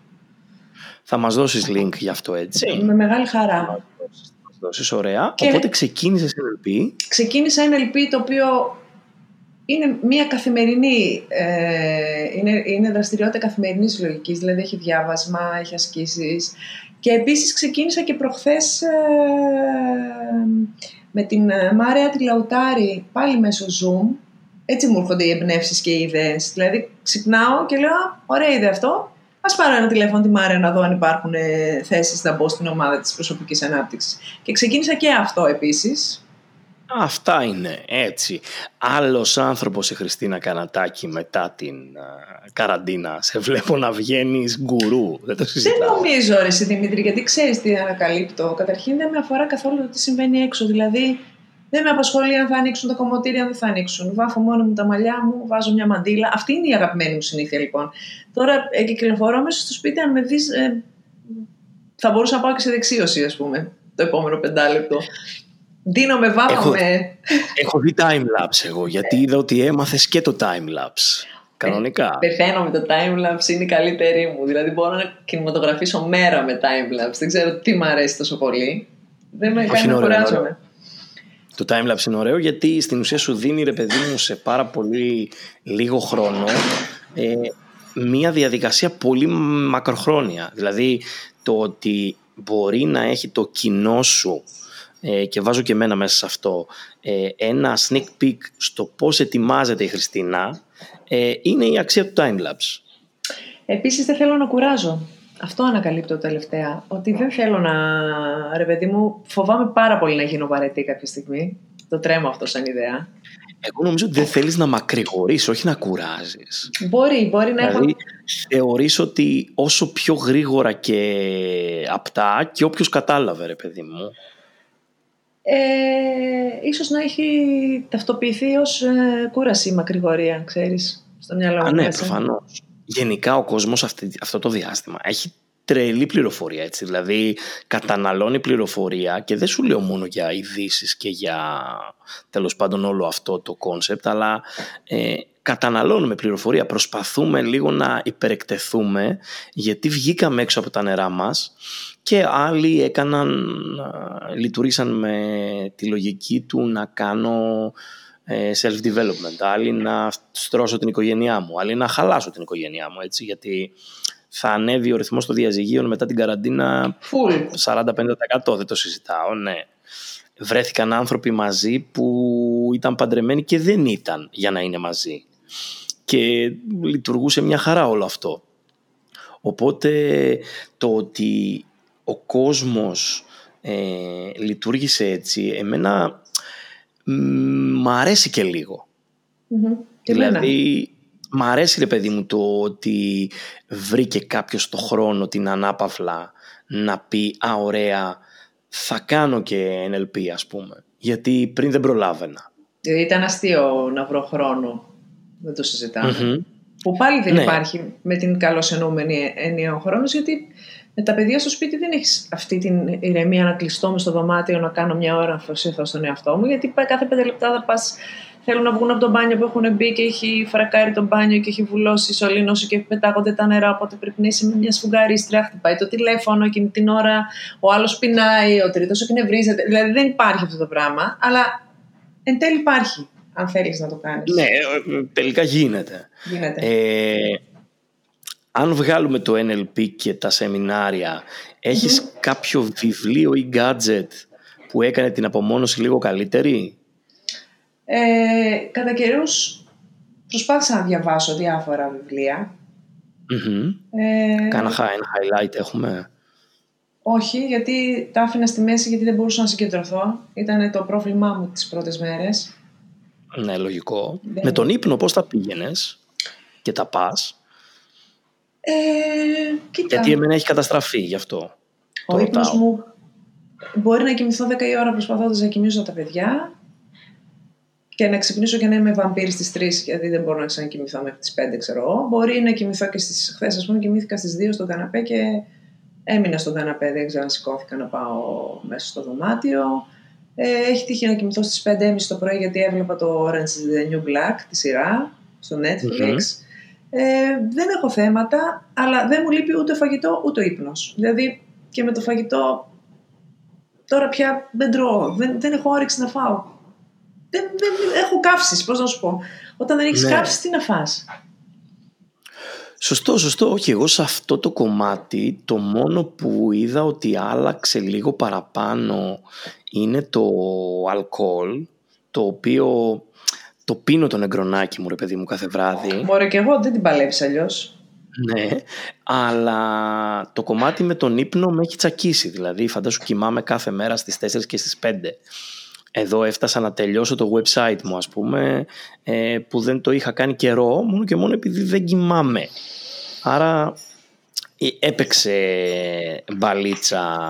Θα μας δώσεις link γι' αυτό, έτσι; Με μεγάλη χαρά. Θα μας δώσεις, ωραία. Και- Οπότε ξεκίνησες NLP. Ξεκίνησα ένα LP το οποίο είναι μια καθημερινή, ε, είναι, είναι δραστηριότητα καθημερινής λογικής, δηλαδή έχει διάβασμα, έχει ασκήσεις. Και επίσης ξεκίνησα και προχθές ε, με την ε, Μάρια τη Λαουτάρη, πάλι μέσω Zoom. Έτσι μου έρχονται οι εμπνεύσεις και οι ιδέες. Δηλαδή ξυπνάω και λέω, «Α, ωραία ιδέα αυτό, ας πάρω ένα τηλέφωνο τη Μάρια να δω αν υπάρχουν ε, θέσεις να μπω στην ομάδα της προσωπικής ανάπτυξης. Και ξεκίνησα και αυτό επίσης. Αυτά είναι έτσι. Άλλος άνθρωπος η Χριστίνα Κανατάκη μετά την α, καραντίνα. <laughs> Σε βλέπω να βγαίνεις γκουρού. Δεν το Δεν συζητάω. νομίζω, ρε εσύ, Δημήτρη, γιατί ξέρεις τι ανακαλύπτω. Καταρχήν δεν με αφορά καθόλου το τι συμβαίνει έξω. Δηλαδή, δεν με απασχολεί αν θα ανοίξουν τα κομμωτήρια, αν δεν θα ανοίξουν. Βάφω μόνο μου τα μαλλιά μου, βάζω μια μαντίλα. Αυτή είναι η αγαπημένη μου συνήθεια, λοιπόν. Τώρα, ε, κυκλοφορώ μέσα στο σπίτι, αν με δεις. Ε, θα μπορούσα να πάω και σε δεξίωση, ας πούμε, το επόμενο πεντάλεπτο. Δίνομαι, Έχω- βάβαμε. Έχω δει time-lapse εγώ, γιατί είδα ότι έμαθες και το time-lapse. Κανονικά. Πεθαίνω με το timelapse, είναι η καλύτερη μου. Δηλαδή, μπορώ να κινηματογραφήσω μέρα με timelapse. Δεν ξέρω τι μου αρέσει τόσο πολύ. Δεν με Όχι, κάνει είναι να ωραίο, είναι κουράζομαι. Το timelapse είναι ωραίο γιατί στην ουσία σου δίνει ρε παιδί μου σε πάρα πολύ λίγο χρόνο ε, μία διαδικασία πολύ μακροχρόνια. Δηλαδή το ότι μπορεί να έχει το κοινό σου ε, και βάζω και εμένα μέσα σε αυτό ε, ένα sneak peek στο πώς ετοιμάζεται η Χριστίνα ε, είναι η αξία του timelapse. Επίσης δεν θέλω να κουράζω. Αυτό ανακαλύπτω τελευταία. Ότι δεν θέλω να... Ρε παιδί μου, φοβάμαι πάρα πολύ να γίνω βαρετή κάποια στιγμή. Το τρέμω αυτό σαν ιδέα. Εγώ νομίζω ότι δεν θέλεις να μακρηγορείς, όχι να κουράζεις. Μπορεί, μπορεί να έχω... Δηλαδή θεωρείς ότι όσο πιο γρήγορα και απτά και όποιος κατάλαβε ρε παιδί μου. Ε, ίσως να έχει ταυτοποιηθεί ως ε, κούραση η μακρηγορία, ξέρεις, στο μυαλό μου. Α, ναι, μέσα. προφανώς. Γενικά ο κόσμος αυτή, αυτό το διάστημα έχει τρελή πληροφορία έτσι. Δηλαδή καταναλώνει πληροφορία και δεν σου λέω μόνο για ειδήσεις και για τέλος πάντων όλο αυτό το concept αλλά ε, καταναλώνουμε πληροφορία. Προσπαθούμε λίγο να υπερεκτεθούμε γιατί βγήκαμε έξω από τα νερά μας και άλλοι έκαναν, α, λειτουργήσαν με τη λογική του να κάνω ε, self-development, άλλοι να στρώσω την οικογένειά μου, άλλοι να χαλάσω την οικογένειά μου, έτσι, γιατί θα ανέβει ο ρυθμός των διαζυγίων μετά την καραντίνα Φουλ. 40-50% δεν το συζητάω, ναι. Βρέθηκαν άνθρωποι μαζί που ήταν παντρεμένοι και δεν ήταν για να είναι μαζί. Και λειτουργούσε μια χαρά όλο αυτό. Οπότε το ότι ο κόσμος ε, λειτουργήσε έτσι, εμένα μ, μ' αρέσει και λίγο. Μμμ. Και εμένα. Δηλαδή, μ' αρέσει ρε παιδί μου το ότι βρήκε κάποιος το χρόνο την ανάπαυλα να πει «Α, ωραία, θα κάνω και NLP ας πούμε». Γιατί πριν δεν προλάβαινα. Δηλαδή ήταν αστείο να βρω χρόνο. Δεν το συζητάμε. Μμμ. Που πάλι δεν Ναι. υπάρχει με την καλοσενούμενη έννοια ο χρόνος, γιατί με τα παιδιά στο σπίτι δεν έχεις αυτή την ηρεμία να κλειστώ μες στο δωμάτιο να κάνω μια ώρα να αφοσιωθώ στον εαυτό μου, γιατί πάει κάθε πέντε λεπτά θα πας θέλουν να βγουν από το μπάνιο που έχουν μπει και έχει φρακάρει το μπάνιο και έχει βουλώσει σωλήνο σου και πετάγονται τα νερά. Οπότε πρέπει να είσαι με μια σφουγγαρίστρια. Χτυπάει το τηλέφωνο εκείνη την ώρα. Ο άλλος πεινάει, ο τρίτος εκνευρίζεται. Δηλαδή δεν υπάρχει αυτό το πράγμα. Αλλά εν τέλει υπάρχει, αν θέλεις να το κάνεις. Ναι, ε, τελικά γίνεται. Γίνεται. Ε, αν βγάλουμε το NLP και τα σεμινάρια, έχεις κάποιο βιβλίο ή gadget που έκανε την απομόνωση λίγο καλύτερη; Ε, κατά καιρούς προσπάθησα να διαβάσω διάφορα βιβλία. Μμμ. Ε, Κάνα χα- ένα highlight έχουμε; όχι, γιατί τα άφηνα στη μέση γιατί δεν μπορούσα να συγκεντρωθώ. Ήταν το πρόβλημά μου τις πρώτες μέρες. Ναι, λογικό. Δεν- Με τον ύπνο πώς τα πήγαινες και τα πας; Ε, κοίτα, Γιατί εμένα έχει καταστραφεί γι' αυτό. ο το ύπνος ρωτάω. μου μπορεί να κοιμηθώ 10 η ώρα προσπαθώντας να κοιμήσω τα παιδιά και να ξυπνήσω και να είμαι βαμπύρη στις 3, γιατί δεν μπορώ να ξανακοιμηθώ μέχρι τις 5, ξέρω εγώ. Μπορεί να κοιμηθώ και στις. Χθες, ας πούμε, κοιμήθηκα στις 2 στον καναπέ και έμεινα στον καναπέ. Δεν ξέρω αν σηκώθηκα να πάω μέσα στο δωμάτιο. Ε, έχει τύχει να κοιμηθώ στις 5.30 το πρωί, γιατί έβλεπα το Orange is the New Black, τη σειρά, στο Netflix. Ε, δεν έχω θέματα, αλλά δεν μου λείπει ούτε φαγητό ούτε ύπνος. Δηλαδή και με το φαγητό τώρα πια δεν τρώω, δεν, δεν έχω όρεξη να φάω δεν, δεν, έχω καύσεις, πώς να σου πω. Όταν δεν έχεις ναι. καύσεις, τι να φας; Σωστό, σωστό. Όχι, εγώ σε αυτό το κομμάτι το μόνο που είδα ότι άλλαξε λίγο παραπάνω είναι το αλκοόλ, το οποίο το πίνω το νεγκρονάκι μου, ρε παιδί μου, κάθε βράδυ. Μπορεί και εγώ, δεν την παλεύεις αλλιώς. Ναι, αλλά το κομμάτι με τον ύπνο με έχει τσακίσει. Δηλαδή, φαντάσου κοιμάμαι κάθε μέρα στις 4 και στις 5 εδώ έφτασα να τελειώσω το website μου ας πούμε ε, που δεν το είχα κάνει καιρό μόνο και μόνο επειδή δεν κοιμάμαι. Άρα ε, έπαιξε μπαλίτσα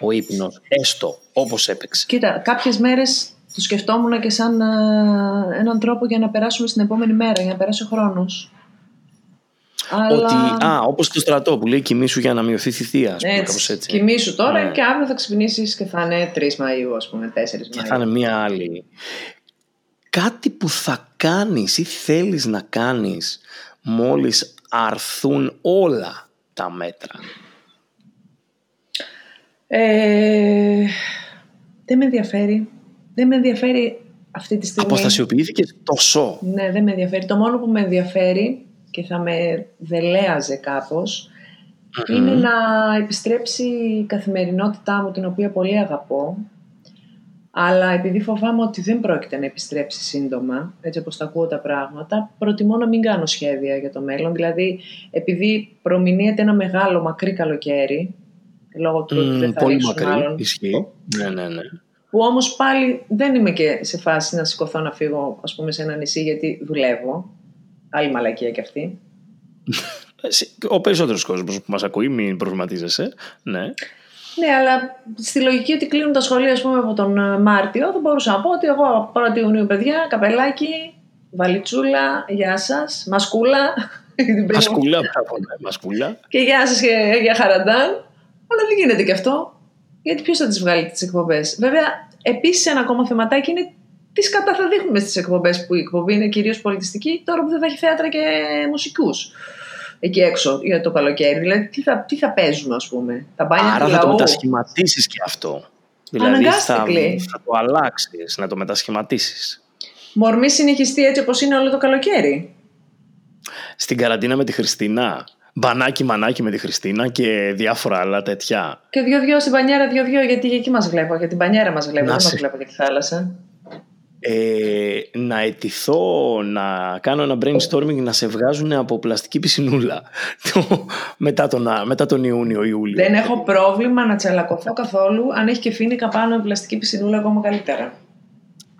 ο ύπνος, έστω όπως έπαιξε. Κοίτα, κάποιες μέρες το σκεφτόμουν και σαν ε, έναν τρόπο για να περάσουμε στην επόμενη μέρα, για να περάσει ο χρόνος. Αλλά... Ότι, α, όπως το στρατό που λέει κοιμήσου για να μειωθεί θητεία. Έτσι, κάπως έτσι. Κοιμήσου τώρα ναι. και αύριο θα ξυπνήσεις και θα είναι 3 Μαου, ας πούμε, 4 Μαου. Και θα είναι μία άλλη. Κάτι που θα κάνεις ή θέλεις να κάνεις μόλις αρθούν όλα τα μέτρα; Ε, δεν με ενδιαφέρει. Δεν με ενδιαφέρει αυτή τη στιγμή. Αποστασιοποιήθηκες τόσο; Ναι, δεν με ενδιαφέρει. Το μόνο που με ενδιαφέρει και θα με δελέαζε είναι να επιστρέψει η καθημερινότητά μου την οποία πολύ αγαπώ αλλά επειδή φοβάμαι ότι δεν πρόκειται να επιστρέψει σύντομα, έτσι όπως τα ακούω τα πράγματα, προτιμώ να μην κάνω σχέδια για το μέλλον. Δηλαδή, επειδή προμηνύεται ένα μεγάλο μακρύ καλοκαίρι, λόγω του ότι δεν θα Πολύ μακρύ, μάλλον, ισχύει. Ναι, ναι, ναι. Που όμως πάλι δεν είμαι και σε φάση να σηκωθώ να φύγω ας πούμε, σε ένα νησί γιατί δουλεύω. Άλλη μαλακία κι αυτή. Ο περισσότερος κόσμος που μας ακούει, μην προβληματίζεσαι. Ναι. Ναι, αλλά στη λογική ότι κλείνουν τα σχολεία ας πούμε, από τον ε, Μάρτιο, θα μπορούσα να πω ότι εγώ 1η Ιουνίου, παιδιά, καπελάκι, βαλιτσούλα, γεια σας, μασκούλα. <laughs> Μασκούλα, μπράβο, ναι, μασκούλα. Και γεια σας και για χαραντάν. Αλλά δεν γίνεται και αυτό. Γιατί ποιος θα τις βγάλει τις εκπομπές; Βέβαια, επίσης ένα ακόμα θεματάκι είναι τι κατά θα δείχνουμε στις εκπομπές που η εκπομπή είναι κυρίως πολιτιστική, τώρα που δεν θα έχει θέατρα και μουσικούς εκεί έξω για το καλοκαίρι. Δηλαδή, τι θα, τι θα παίζουμε, ας πούμε; Τα μπάνια Άρα του θα το μετασχηματίσεις και αυτό. Δηλαδή θα, θα το αλλάξεις, να το μετασχηματίσεις. Μορμή συνεχιστεί έτσι όπως είναι όλο το καλοκαίρι. Στην καραντίνα με τη Χριστίνα. Μπανάκι μανάκι με τη Χριστίνα και διάφορα άλλα τέτοια. Και δυο-δυο στην πανιέρα, δυο-δυο γιατί εκεί μας βλέπω. Για την πανιέρα μας βλέπω. Δεν μας βλέπω για τη θάλασσα ε, να αιτηθώ να κάνω ένα brainstorming να σε βγάζουν από πλαστική πισινούλα <laughs> μετά, τον, μετά τον Ιούνιο Ιούλιο. Δεν έχω πρόβλημα να τσαλακωθώ καθόλου αν έχει και φοίνικα πάνω από πλαστική πισινούλα ακόμα καλύτερα.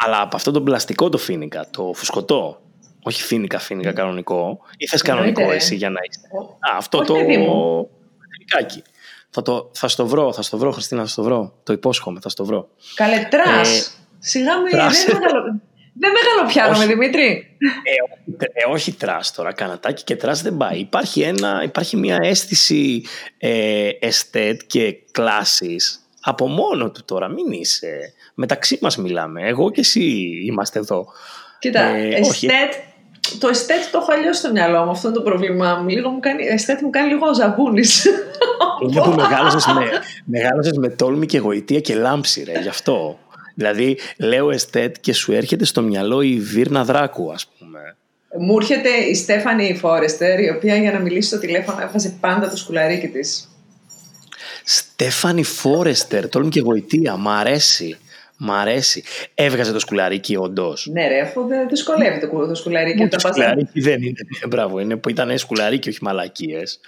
Αλλά από αυτό το πλαστικό το φοίνικα, το φουσκωτό. Όχι φοίνικα, φοίνικα κανονικό. Ή θες κανονικό εσύ για να είσαι. Α, αυτό το. Φοινικάκι. Θα, το, θα στο βρω, θα στο βρω, Χριστίνα, θα στο βρω. Το υπόσχομαι, θα στο βρω. Καλέ trash. Σιγά με, δεν μεγαλο... Δεν μεγαλοπιάνομαι, Δημήτρη. Ε, ε, όχι trash τώρα, κανατάκι και trash δεν πάει. Υπάρχει, ένα, υπάρχει μια αίσθηση ε, εστέτ και κλάσης από μόνο του τώρα. Μην είσαι. Μεταξύ μας μιλάμε. Εγώ και εσύ είμαστε εδώ. Κοίτα, ε, εστέτ, το εστέτ το έχω αλλιώς στο μυαλό μου. Αυτό είναι το πρόβλημά μου. Λίγο μου κάνει, εστέτ μου κάνει λίγο ο ζαπούνης. Είναι που μεγάλωσες με, μεγάλωσες με τόλμη και γοητεία και λάμψη, ρε, γι' αυτό. Δηλαδή, λέω εστέτ και σου έρχεται στο μυαλό η Βίρνα Δράκου, ας πούμε. Μου έρχεται η Στέφανη Φόρεστερ, η οποία για να μιλήσει στο τηλέφωνο έβαζε πάντα το σκουλαρίκι της. Στέφανη Φόρεστερ, τόλμη και γοητεία, μ' αρέσει. Μ' αρέσει. Έβγαζε το σκουλαρίκι, όντως. Ναι, ρε, αφού δεν δυσκολεύει το, το σκουλαρίκι. το σκουλαρίκι δεν είναι. Μπράβο, είναι, ήταν σκουλαρίκι, όχι μαλακίες.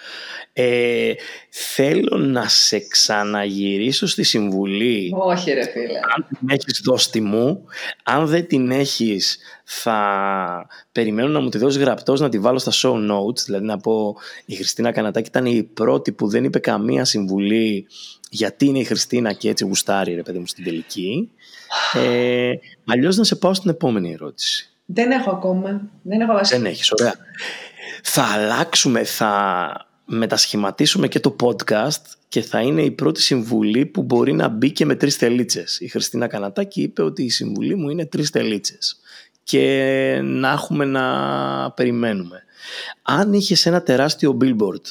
Ε, θέλω να σε ξαναγυρίσω στη συμβουλή. Όχι, ρε φίλε. Αν την έχεις δώσει μου, αν δεν την έχεις, θα περιμένω να μου τη δώσεις γραπτός να τη βάλω στα show notes δηλαδή να πω η Χριστίνα Κανατάκη ήταν η πρώτη που δεν είπε καμία συμβουλή γιατί είναι η Χριστίνα και έτσι γουστάρει ρε παιδί μου στην τελική ε, αλλιώς να σε πάω στην επόμενη ερώτηση δεν έχω ακόμα δεν έχω δεν έχεις ωραία θα αλλάξουμε θα μετασχηματίσουμε και το podcast και θα είναι η πρώτη συμβουλή που μπορεί να μπει και με τρεις τελίτσες. Η Χριστίνα Κανατάκη είπε ότι η συμβουλή μου είναι τρεις τελίτσες και να έχουμε να περιμένουμε. Αν είχες ένα τεράστιο billboard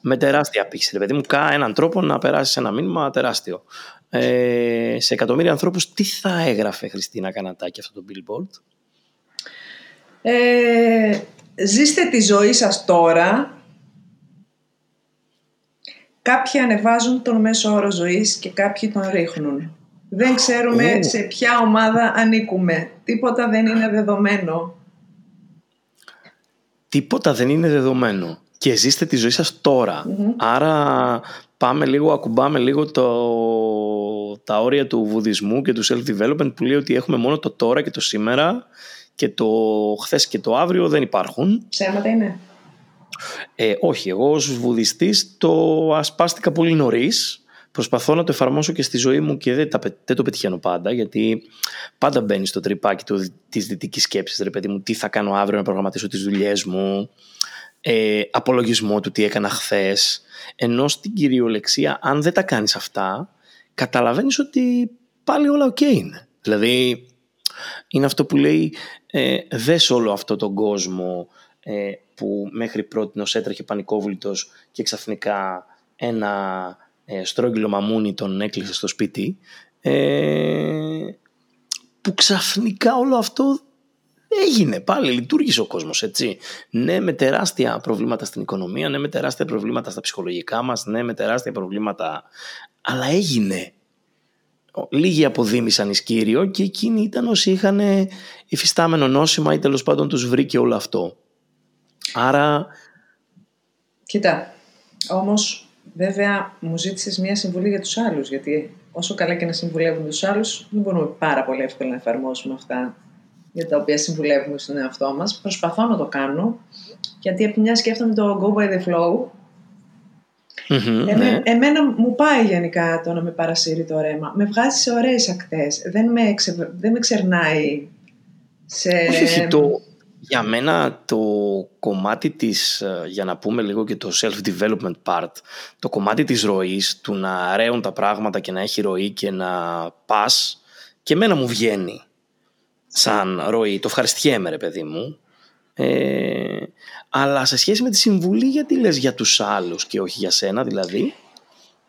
με τεράστια πίξη, ρε παιδί μου, κα έναν τρόπο να περάσεις ένα μήνυμα τεράστιο. Ε, σε εκατομμύρια ανθρώπους τι θα έγραφε Χριστίνα Κανατάκη αυτό το billboard? Ε, ζήστε τη ζωή σας τώρα Κάποιοι ανεβάζουν τον μέσο όρο ζωής και κάποιοι τον ρίχνουν. Δεν ξέρουμε σε ποια ομάδα ανήκουμε. Τίποτα δεν είναι δεδομένο. Τίποτα δεν είναι δεδομένο. Και ζήστε τη ζωή σας τωρα Άρα πάμε λίγο, ακουμπάμε λίγο το, τα όρια του βουδισμού και του self-development που λέει ότι έχουμε μόνο το τώρα και το σήμερα και το χθες και το αύριο δεν υπάρχουν. Ψέματα είναι. Ε, όχι, εγώ ως βουδιστής το ασπάστηκα πολύ νωρίς. Προσπαθώ να το εφαρμόσω και στη ζωή μου και δεν, δεν το πετυχαίνω πάντα γιατί πάντα μπαίνει στο τρυπάκι του, της δυτικής σκέψης ρε παιδί μου τι θα κάνω αύριο να προγραμματίσω τις δουλειές μου ε, απολογισμό του τι έκανα χθες. ενώ στην κυριολεξία αν δεν τα κάνεις αυτά καταλαβαίνεις ότι πάλι όλα ok είναι δηλαδή είναι αυτό που λέει ε, δες όλο αυτό τον κόσμο ε, που μέχρι πρώτη έτρεχε πανικόβλητος και ξαφνικά ένα ε, στρόγγυλο μαμούνι τον έκλεισε στο σπίτι ε, που ξαφνικά όλο αυτό έγινε πάλι, λειτουργήσε ο κόσμος έτσι. Ναι με τεράστια προβλήματα στην οικονομία, ναι με τεράστια προβλήματα στα ψυχολογικά μας, ναι με τεράστια προβλήματα, αλλά έγινε. Λίγοι αποδίμησαν εις Κύριο και εκείνοι ήταν όσοι είχαν υφιστάμενο νόσημα ή τέλος πάντων τους βρήκε όλο αυτό. Άρα... Κοίτα, όμως βέβαια μου ζήτησες μια συμβουλή για τους άλλους, γιατί όσο καλά και να συμβουλεύουμε τους άλλους, δεν μπορούμε πάρα πολύ εύκολα να εφαρμόσουμε αυτά για τα οποία συμβουλεύουμε στον εαυτό μας. Προσπαθώ να το κάνω, γιατί από τη μια σκέφτομαι το go by the flow. Ναι. Εμένα μου πάει γενικά το να με παρασύρει το ρέμα. Με βγάζει σε ωραίες ακτές. Δεν με, δεν με ξερνάει σε... Όχι, το, για μένα το κομμάτι της, ε, για να πούμε λίγο και το self-development part, το κομμάτι της ροής, του να ρέουν τα πράγματα και να έχει ροή και να πας, και εμένα μου βγαίνει σαν ροή. Το ευχαριστιέμαι ρε παιδί μου. Ε, αλλά σε σχέση με τη συμβουλή, γιατί λες για τους άλλους και όχι για σένα δηλαδή;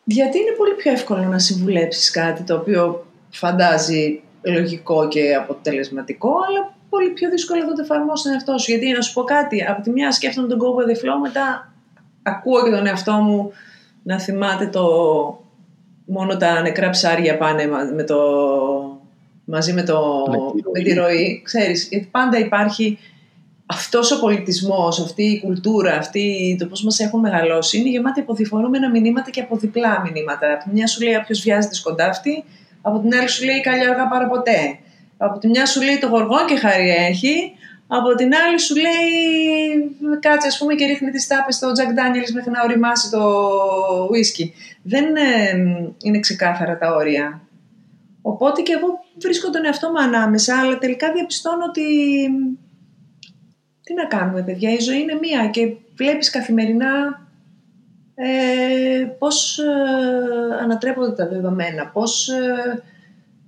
Γιατί είναι πολύ πιο εύκολο να συμβουλέψεις κάτι το οποίο φαντάζει λογικό και αποτελεσματικό, αλλά πολύ πιο δύσκολο να το εφαρμόσεις τον εαυτό σου. Γιατί να σου πω κάτι, από τη μια σκέφτομαι τον go with the flow, μετά ακούω και τον εαυτό μου να θυμάται το μόνο τα νεκρά ψάρια πάνε με το, μαζί με, το, με, τη ροή. Ξέρεις, γιατί πάντα υπάρχει αυτός ο πολιτισμός, αυτή η κουλτούρα, αυτή, το πώς μας έχουν μεγαλώσει, είναι γεμάτη από διφορούμενα μηνύματα και από διπλά μηνύματα. Από τη μια σου λέει ποιο βιάζεται σκοντάφτη, από την άλλη σου λέει καλή αργά παραποτέ. Από τη μια σου λέει το γοργό και χάρη έχει, από την άλλη σου λέει κάτσε ας πούμε και ρίχνει τις τάπες στο Jack Daniels μέχρι να οριμάσει το whisky. Δεν είναι ξεκάθαρα τα όρια. Οπότε και εγώ βρίσκω τον εαυτό μου ανάμεσα, αλλά τελικά διαπιστώνω ότι τι να κάνουμε παιδιά, η ζωή είναι μία και βλέπεις καθημερινά ε, πώς ε, ανατρέπονται τα δεδομένα, πώς... Ε,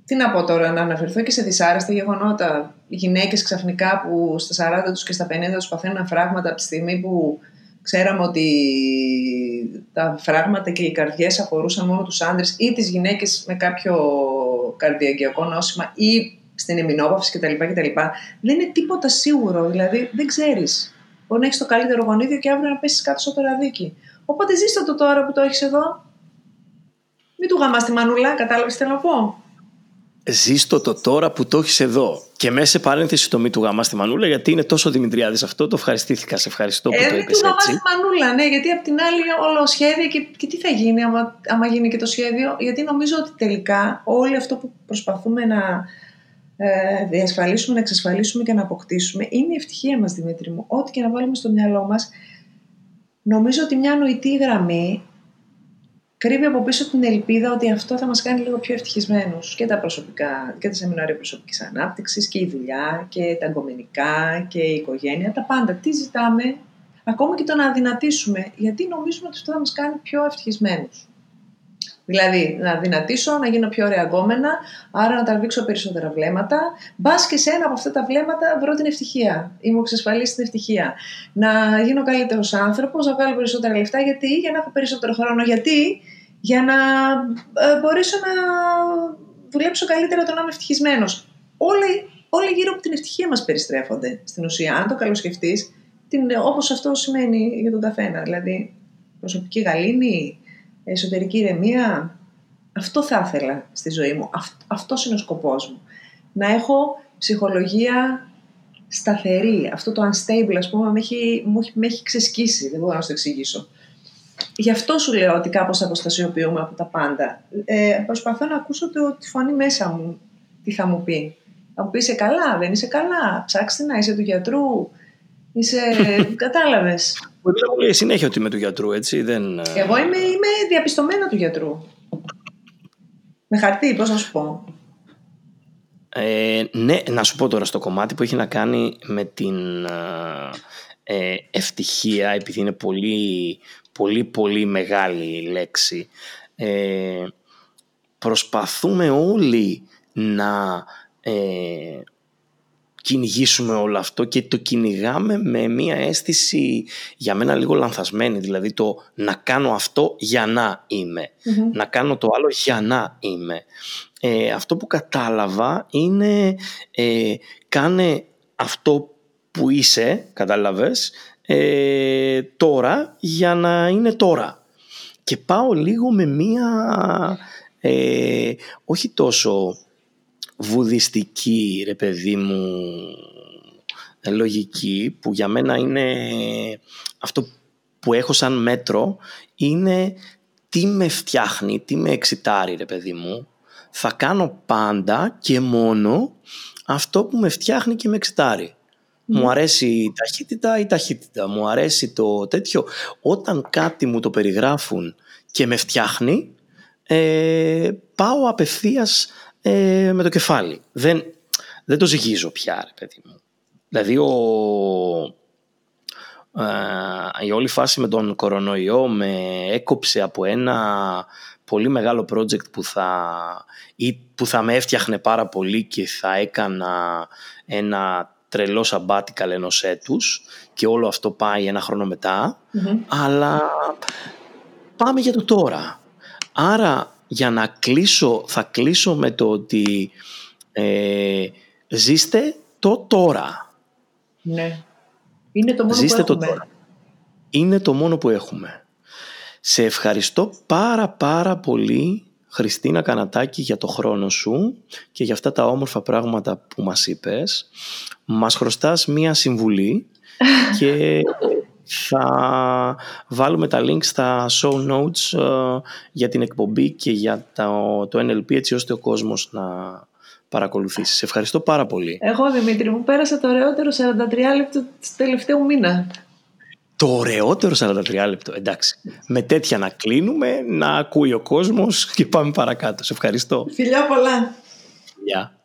τι να πω τώρα, να αναφερθώ και σε δυσάρεστα γεγονότα. Οι γυναίκες ξαφνικά που στα 40 τους και στα 50 τους παθαίνουν φράγματα από τη στιγμή που ξέραμε ότι τα φράγματα και οι καρδιές αφορούσαν μόνο τους άντρες ή τις γυναίκες με κάποιο καρδιαγγειακό νόσημα ή στην εμεινόπαυση κτλ. κτλ. Δεν είναι τίποτα σίγουρο, δηλαδή δεν ξέρεις. Μπορεί να έχεις το καλύτερο γονίδιο και αύριο να πέσεις κάτω στο τεραδίκι. Οπότε ζήστε το τώρα που το έχεις εδώ. Μην του γαμάς τη μανούλα, κατάλαβες τι θέλω να πω. Ζήστο το τώρα που το έχεις εδώ. Και μέσα σε παρένθεση το μη του γαμά στη Μανούλα, γιατί είναι τόσο Δημητριάδης αυτό. Το ευχαριστήθηκα. Σε ευχαριστώ που ε, το είπες έτσι. Μη του γαμά στη Μανούλα, ναι, γιατί απ' την άλλη όλο σχέδιο και, και τι θα γίνει άμα, άμα γίνει και το σχέδιο. Γιατί νομίζω ότι τελικά όλο αυτό που προσπαθούμε να ε, διασφαλίσουμε, να εξασφαλίσουμε και να αποκτήσουμε είναι η ευτυχία μας Δημήτρη μου. Ό,τι και να βάλουμε στο μυαλό μας νομίζω ότι μια νοητή γραμμή κρύβει από πίσω την ελπίδα ότι αυτό θα μας κάνει λίγο πιο ευτυχισμένους και τα προσωπικά και τα σεμινάρια προσωπικής ανάπτυξης και η δουλειά και τα αγκομενικά και η οικογένεια, τα πάντα. Τι ζητάμε, ακόμα και το να αδυνατήσουμε, γιατί νομίζουμε ότι αυτό θα μας κάνει πιο ευτυχισμένους. Δηλαδή, να δυνατήσω, να γίνω πιο ωραία γκόμενα, άρα να τραβήξω περισσότερα βλέμματα. Μπας και σε ένα από αυτά τα βλέμματα βρω την ευτυχία ή μου εξασφαλίσει την ευτυχία. Να γίνω καλύτερος άνθρωπος, να βγάλω περισσότερα λεφτά. Γιατί, για να έχω περισσότερο χρόνο. Γιατί, για να ε, μπορέσω να δουλέψω καλύτερα το να είμαι ευτυχισμένος. Όλοι, όλοι γύρω από την ευτυχία μας περιστρέφονται στην ουσία. Αν το καλοσκεφτείς, όπως αυτό σημαίνει για τον καθένα. Δηλαδή, προσωπική γαλήνη, εσωτερική ηρεμία. Αυτό θα ήθελα στη ζωή μου. Αυτός είναι ο σκοπός μου. Να έχω ψυχολογία σταθερή. Αυτό το unstable, ας πούμε, με έχει, με έχει ξεσκίσει. Δεν μπορώ να σου το εξηγήσω. Γι' αυτό σου λέω ότι κάπως αποστασιοποιούμε από τα πάντα. Ε, προσπαθώ να ακούσω το, τη φωνή μέσα μου. Τι θα μου πει. Θα μου πει είσαι καλά, δεν είσαι καλά. Ψάξτε να είσαι του γιατρού. Είσαι... <laughs> Κατάλαβες. Μπορεί να μου λέει συνέχεια ότι είμαι του γιατρού, έτσι. Δεν... Ε. Εγώ είμαι, είμαι διαπιστωμένα του γιατρού. Με χαρτί, πώς να σου πω. Ε, ναι, να σου πω τώρα στο κομμάτι που έχει να κάνει με την ε, ευτυχία, επειδή είναι πολύ, πολύ, πολύ μεγάλη λέξη. Ε, προσπαθούμε όλοι να ε, κυνηγήσουμε όλο αυτό και το κυνηγάμε με μια αίσθηση για μένα λίγο λανθασμένη, δηλαδή το να κάνω αυτό για να ειμαι να κάνω το άλλο για να είμαι. Ε, αυτό που κατάλαβα είναι ε, κάνε αυτό που είσαι, κατάλαβες, ε, τώρα για να είναι τώρα. Και πάω λίγο με μία, ε, όχι τόσο βουδιστική, ρε παιδί μου, ε, λογική που για μένα είναι αυτό που έχω σαν μέτρο είναι τι με φτιάχνει, τι με εξητάρει ρε παιδί μου. Θα κάνω πάντα και μόνο αυτό που με φτιάχνει και με εξητάρει. Μου αρέσει η ταχύτητα ή η ταχύτητα. Μου αρέσει το τέτοιο. Όταν κάτι μου το περιγράφουν και με φτιάχνει, ε, πάω απευθείας ε, με το κεφάλι. Δεν, δεν το ζυγίζω πια, ρε παιδί μου. Δηλαδή, ο, ε, η όλη φάση με τον κορονοϊό με έκοψε από ένα πολύ μεγάλο project που θα, ή που θα με έφτιαχνε πάρα πολύ και θα έκανα ένα τρελό sabbatical ενό έτου και όλο αυτό πάει ένα χρόνο αλλά πάμε για το τώρα. Άρα για να κλείσω, θα κλείσω με το ότι ε, ζήστε το τώρα. Ναι. Είναι το μόνο που έχουμε. Το τώρα. Είναι το μόνο που έχουμε. Σε ευχαριστώ πάρα πάρα πολύ Χριστίνα Κανατάκη για το χρόνο σου και για αυτά τα όμορφα πράγματα που μας είπες. Μας χρωστάς μία συμβουλή <laughs> και θα βάλουμε τα links στα show notes ε, για την εκπομπή και για το, το NLP έτσι ώστε ο κόσμος να παρακολουθήσει. Σε ευχαριστώ πάρα πολύ. Εγώ Δημήτρη μου πέρασα το ωραιότερο 43 λεπτό του τελευταίου μήνα. Το ωραιότερο 43 λεπτό, εντάξει. Με τέτοια να κλείνουμε, να ακούει ο κόσμος και πάμε παρακάτω. Σε ευχαριστώ. Φιλιά πολλά. Φιλιά.